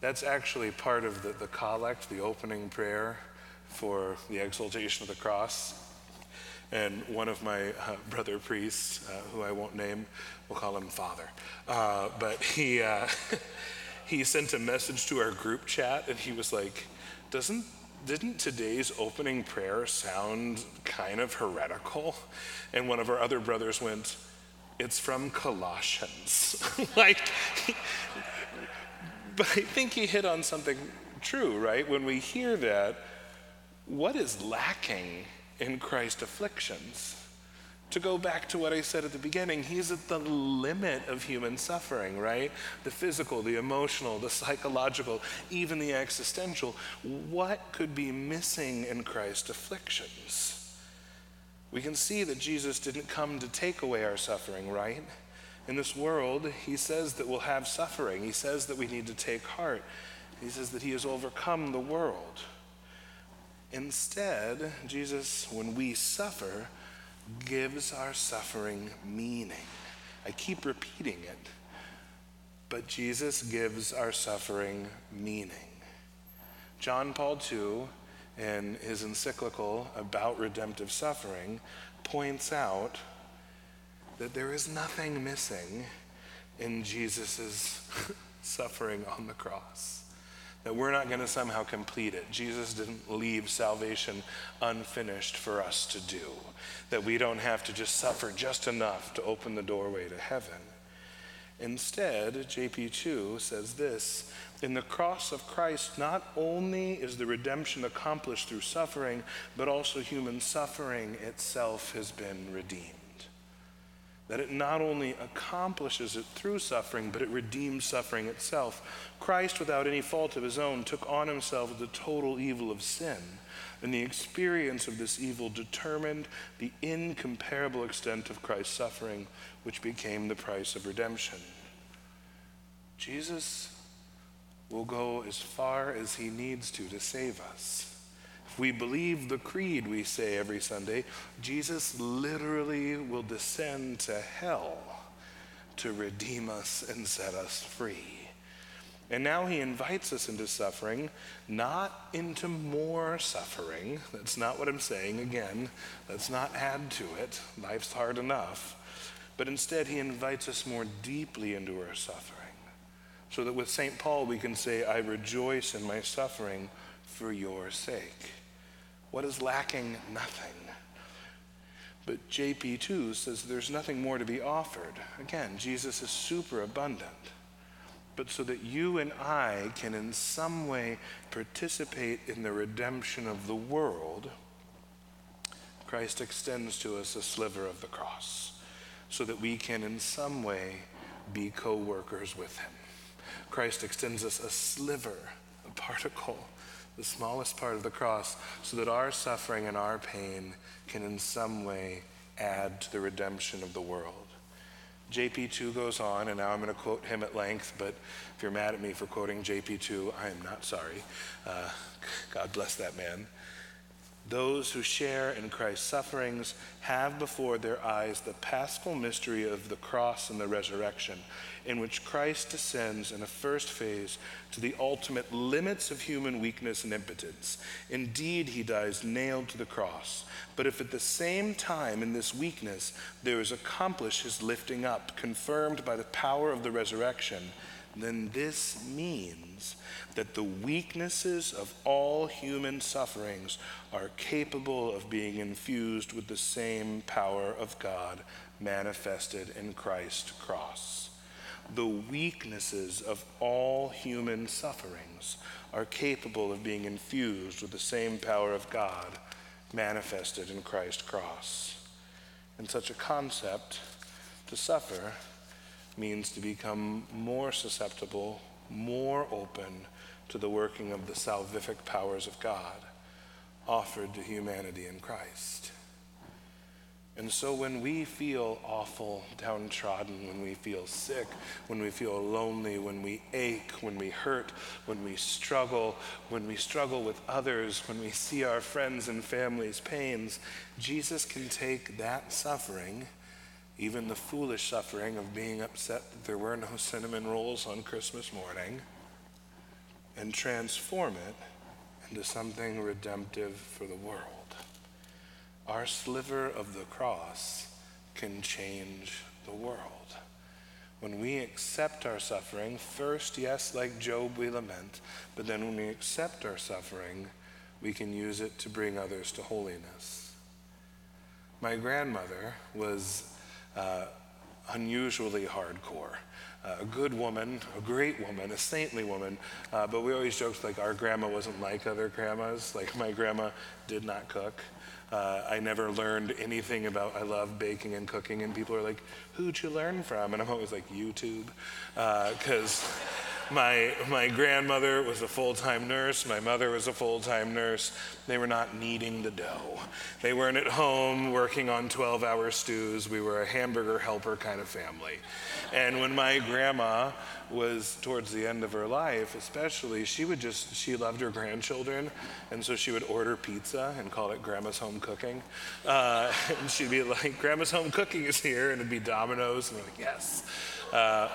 that's actually part of the, the collect, the opening prayer for the exaltation of the cross. And one of my uh, brother priests, uh, who I won't name, we'll call him Father, uh, but he, uh, he sent a message to our group chat and he was like, Doesn't, didn't today's opening prayer sound kind of heretical? And one of our other brothers went, It's from Colossians. like, but I think he hit on something true, right? When we hear that, what is lacking in Christ's afflictions? To go back to what I said at the beginning, he's at the limit of human suffering, right? The physical, the emotional, the psychological, even the existential. What could be missing in Christ's afflictions? We can see that Jesus didn't come to take away our suffering, right? In this world, he says that we'll have suffering. He says that we need to take heart. He says that he has overcome the world. Instead, Jesus, when we suffer, gives our suffering meaning. I keep repeating it, but Jesus gives our suffering meaning. John Paul II, in his encyclical about redemptive suffering, points out that there is nothing missing in Jesus' suffering on the cross. That we're not going to somehow complete it. Jesus didn't leave salvation unfinished for us to do, that we don't have to just suffer just enough to open the doorway to heaven. Instead, JP2 says this In the cross of Christ, not only is the redemption accomplished through suffering, but also human suffering itself has been redeemed that it not only accomplishes it through suffering, but it redeems suffering itself. Christ, without any fault of his own, took on himself the total evil of sin, and the experience of this evil determined the incomparable extent of Christ's suffering, which became the price of redemption. Jesus will go as far as he needs to to save us we believe the creed we say every Sunday, Jesus literally will descend to hell to redeem us and set us free. And now he invites us into suffering, not into more suffering. That's not what I'm saying. Again, let's not add to it. Life's hard enough. But instead, he invites us more deeply into our suffering. So that with St. Paul, we can say, I rejoice in my suffering for your sake. What is lacking? Nothing. But JP2 says there's nothing more to be offered. Again, Jesus is super abundant. But so that you and I can in some way participate in the redemption of the world, Christ extends to us a sliver of the cross so that we can in some way be co workers with him. Christ extends us a sliver, a particle the smallest part of the cross, so that our suffering and our pain can in some way add to the redemption of the world. JP2 goes on, and now I'm going to quote him at length, but if you're mad at me for quoting JP2, I am not sorry. Uh, God bless that man. Those who share in Christ's sufferings have before their eyes the paschal mystery of the cross and the resurrection, in which Christ descends in a first phase to the ultimate limits of human weakness and impotence. Indeed, he dies nailed to the cross. But if at the same time in this weakness there is accomplished his lifting up, confirmed by the power of the resurrection, then this means that the weaknesses of all human sufferings are capable of being infused with the same power of God manifested in Christ's cross. The weaknesses of all human sufferings are capable of being infused with the same power of God manifested in Christ's cross. And such a concept, to suffer, means to become more susceptible, more open to the working of the salvific powers of God offered to humanity in Christ. And so when we feel awful, downtrodden, when we feel sick, when we feel lonely, when we ache, when we hurt, when we struggle, when we struggle with others, when we see our friends and families' pains, Jesus can take that suffering even the foolish suffering of being upset that there were no cinnamon rolls on Christmas morning, and transform it into something redemptive for the world. Our sliver of the cross can change the world. When we accept our suffering, first, yes, like Job, we lament, but then when we accept our suffering, we can use it to bring others to holiness. My grandmother was uh, unusually hardcore. Uh, a good woman, a great woman, a saintly woman, uh, but we always joked like our grandma wasn't like other grandmas. Like my grandma did not cook. Uh, I never learned anything about I love baking and cooking, and people are like, "Who'd you learn from?" And I'm always like, "YouTube," because uh, my, my grandmother was a full time nurse. My mother was a full time nurse. They were not kneading the dough. They weren't at home working on 12 hour stews. We were a hamburger helper kind of family. And when my grandma was towards the end of her life, especially, she would just, she loved her grandchildren. And so she would order pizza and call it Grandma's Home Cooking. Uh, and she'd be like, Grandma's Home Cooking is here. And it'd be Domino's. And we're like, yes. Uh,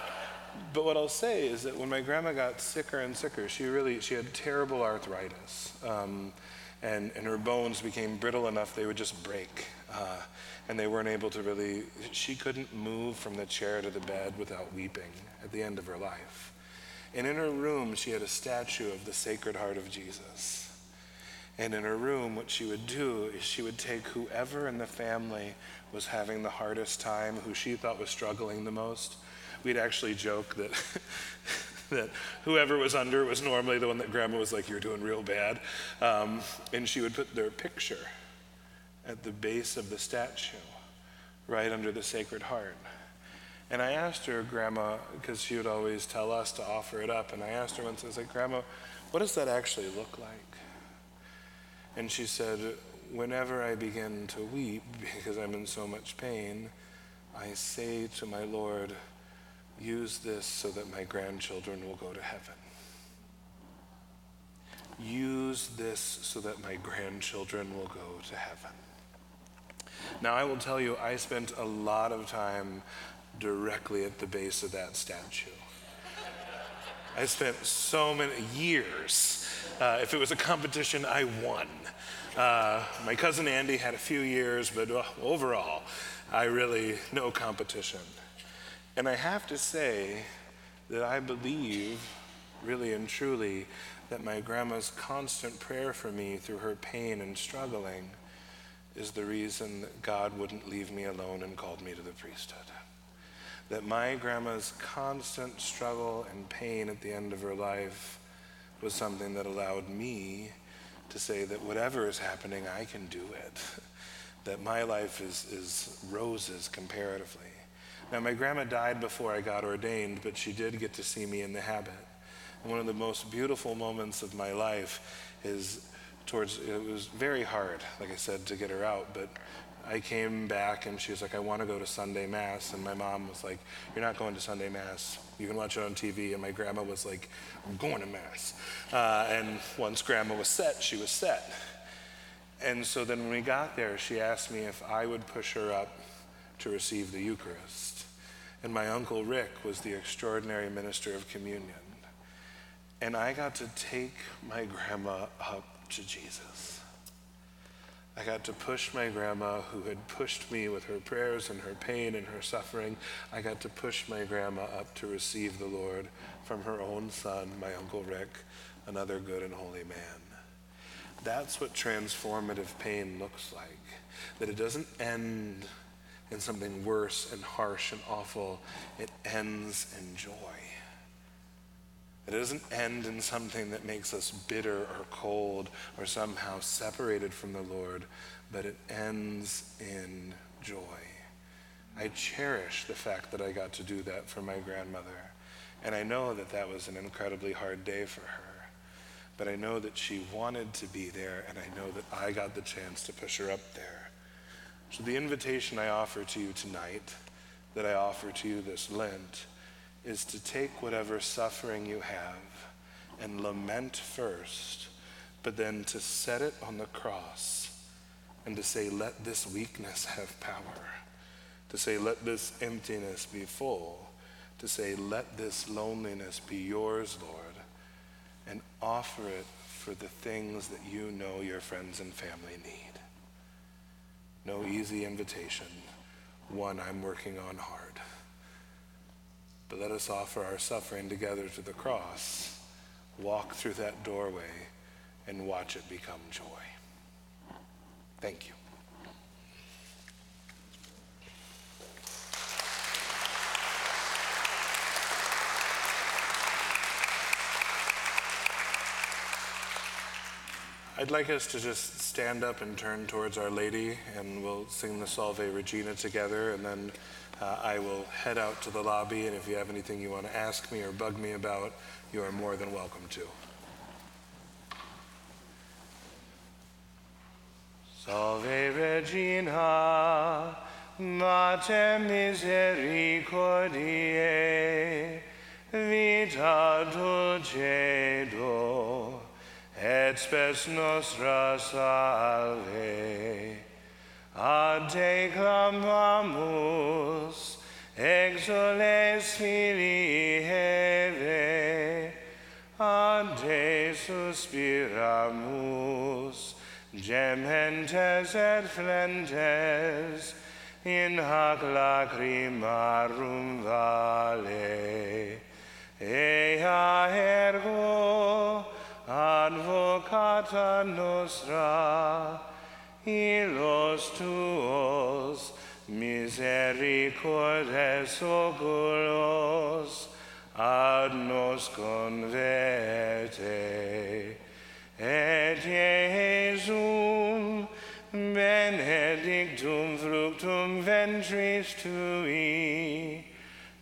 but what I'll say is that when my grandma got sicker and sicker, she really she had terrible arthritis, um, and and her bones became brittle enough they would just break, uh, and they weren't able to really. She couldn't move from the chair to the bed without weeping at the end of her life, And in her room, she had a statue of the Sacred Heart of Jesus. And in her room, what she would do is she would take whoever in the family was having the hardest time, who she thought was struggling the most. We'd actually joke that, that whoever was under was normally the one that grandma was like, You're doing real bad. Um, and she would put their picture at the base of the statue, right under the Sacred Heart. And I asked her, Grandma, because she would always tell us to offer it up, and I asked her once, I was like, Grandma, what does that actually look like? And she said, Whenever I begin to weep because I'm in so much pain, I say to my Lord, use this so that my grandchildren will go to heaven. Use this so that my grandchildren will go to heaven. Now, I will tell you, I spent a lot of time directly at the base of that statue. I spent so many years. Uh, if it was a competition, I won. Uh, my cousin Andy had a few years, but uh, overall, I really, no competition. And I have to say that I believe, really and truly, that my grandma's constant prayer for me through her pain and struggling is the reason that God wouldn't leave me alone and called me to the priesthood. That my grandma's constant struggle and pain at the end of her life was something that allowed me to say that whatever is happening, I can do it. that my life is, is roses comparatively. Now, my grandma died before I got ordained, but she did get to see me in the habit. And one of the most beautiful moments of my life is towards, it was very hard, like I said, to get her out, but I came back and she was like, I want to go to Sunday Mass. And my mom was like, You're not going to Sunday Mass. You can watch it on TV. And my grandma was like, I'm going to Mass. Uh, and once grandma was set, she was set. And so then when we got there, she asked me if I would push her up to receive the Eucharist. And my uncle Rick was the extraordinary minister of communion. And I got to take my grandma up to Jesus. I got to push my grandma, who had pushed me with her prayers and her pain and her suffering. I got to push my grandma up to receive the Lord from her own son, my Uncle Rick, another good and holy man. That's what transformative pain looks like. That it doesn't end in something worse and harsh and awful, it ends in joy. It doesn't end in something that makes us bitter or cold or somehow separated from the Lord, but it ends in joy. I cherish the fact that I got to do that for my grandmother. And I know that that was an incredibly hard day for her. But I know that she wanted to be there, and I know that I got the chance to push her up there. So the invitation I offer to you tonight, that I offer to you this Lent, is to take whatever suffering you have and lament first, but then to set it on the cross and to say, let this weakness have power, to say, let this emptiness be full, to say, let this loneliness be yours, Lord, and offer it for the things that you know your friends and family need. No easy invitation, one I'm working on hard. But let us offer our suffering together to the cross, walk through that doorway, and watch it become joy. Thank you. I'd like us to just stand up and turn towards Our Lady, and we'll sing the Salve Regina together, and then uh, I will head out to the lobby, and if you have anything you want to ask me or bug me about, you are more than welcome to. Salve Regina, Mater Misericordiae, vita dulcedo, et spes nostra salve. A te clamamus, exules filii Heve, a te suspiramus, gementes et flentes, in hac lacrimarum valle. Ea Beata nostra, illos tuos misericordes oculos ad nos converte. Et Jesum benedictum fructum ventris tui,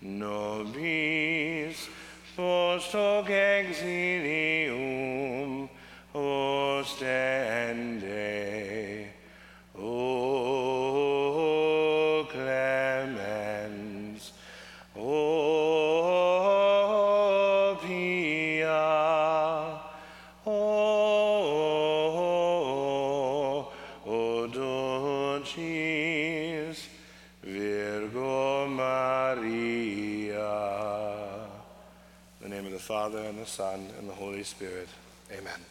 nobis post hoc exilium ostende. Son, and the Holy Spirit. Amen.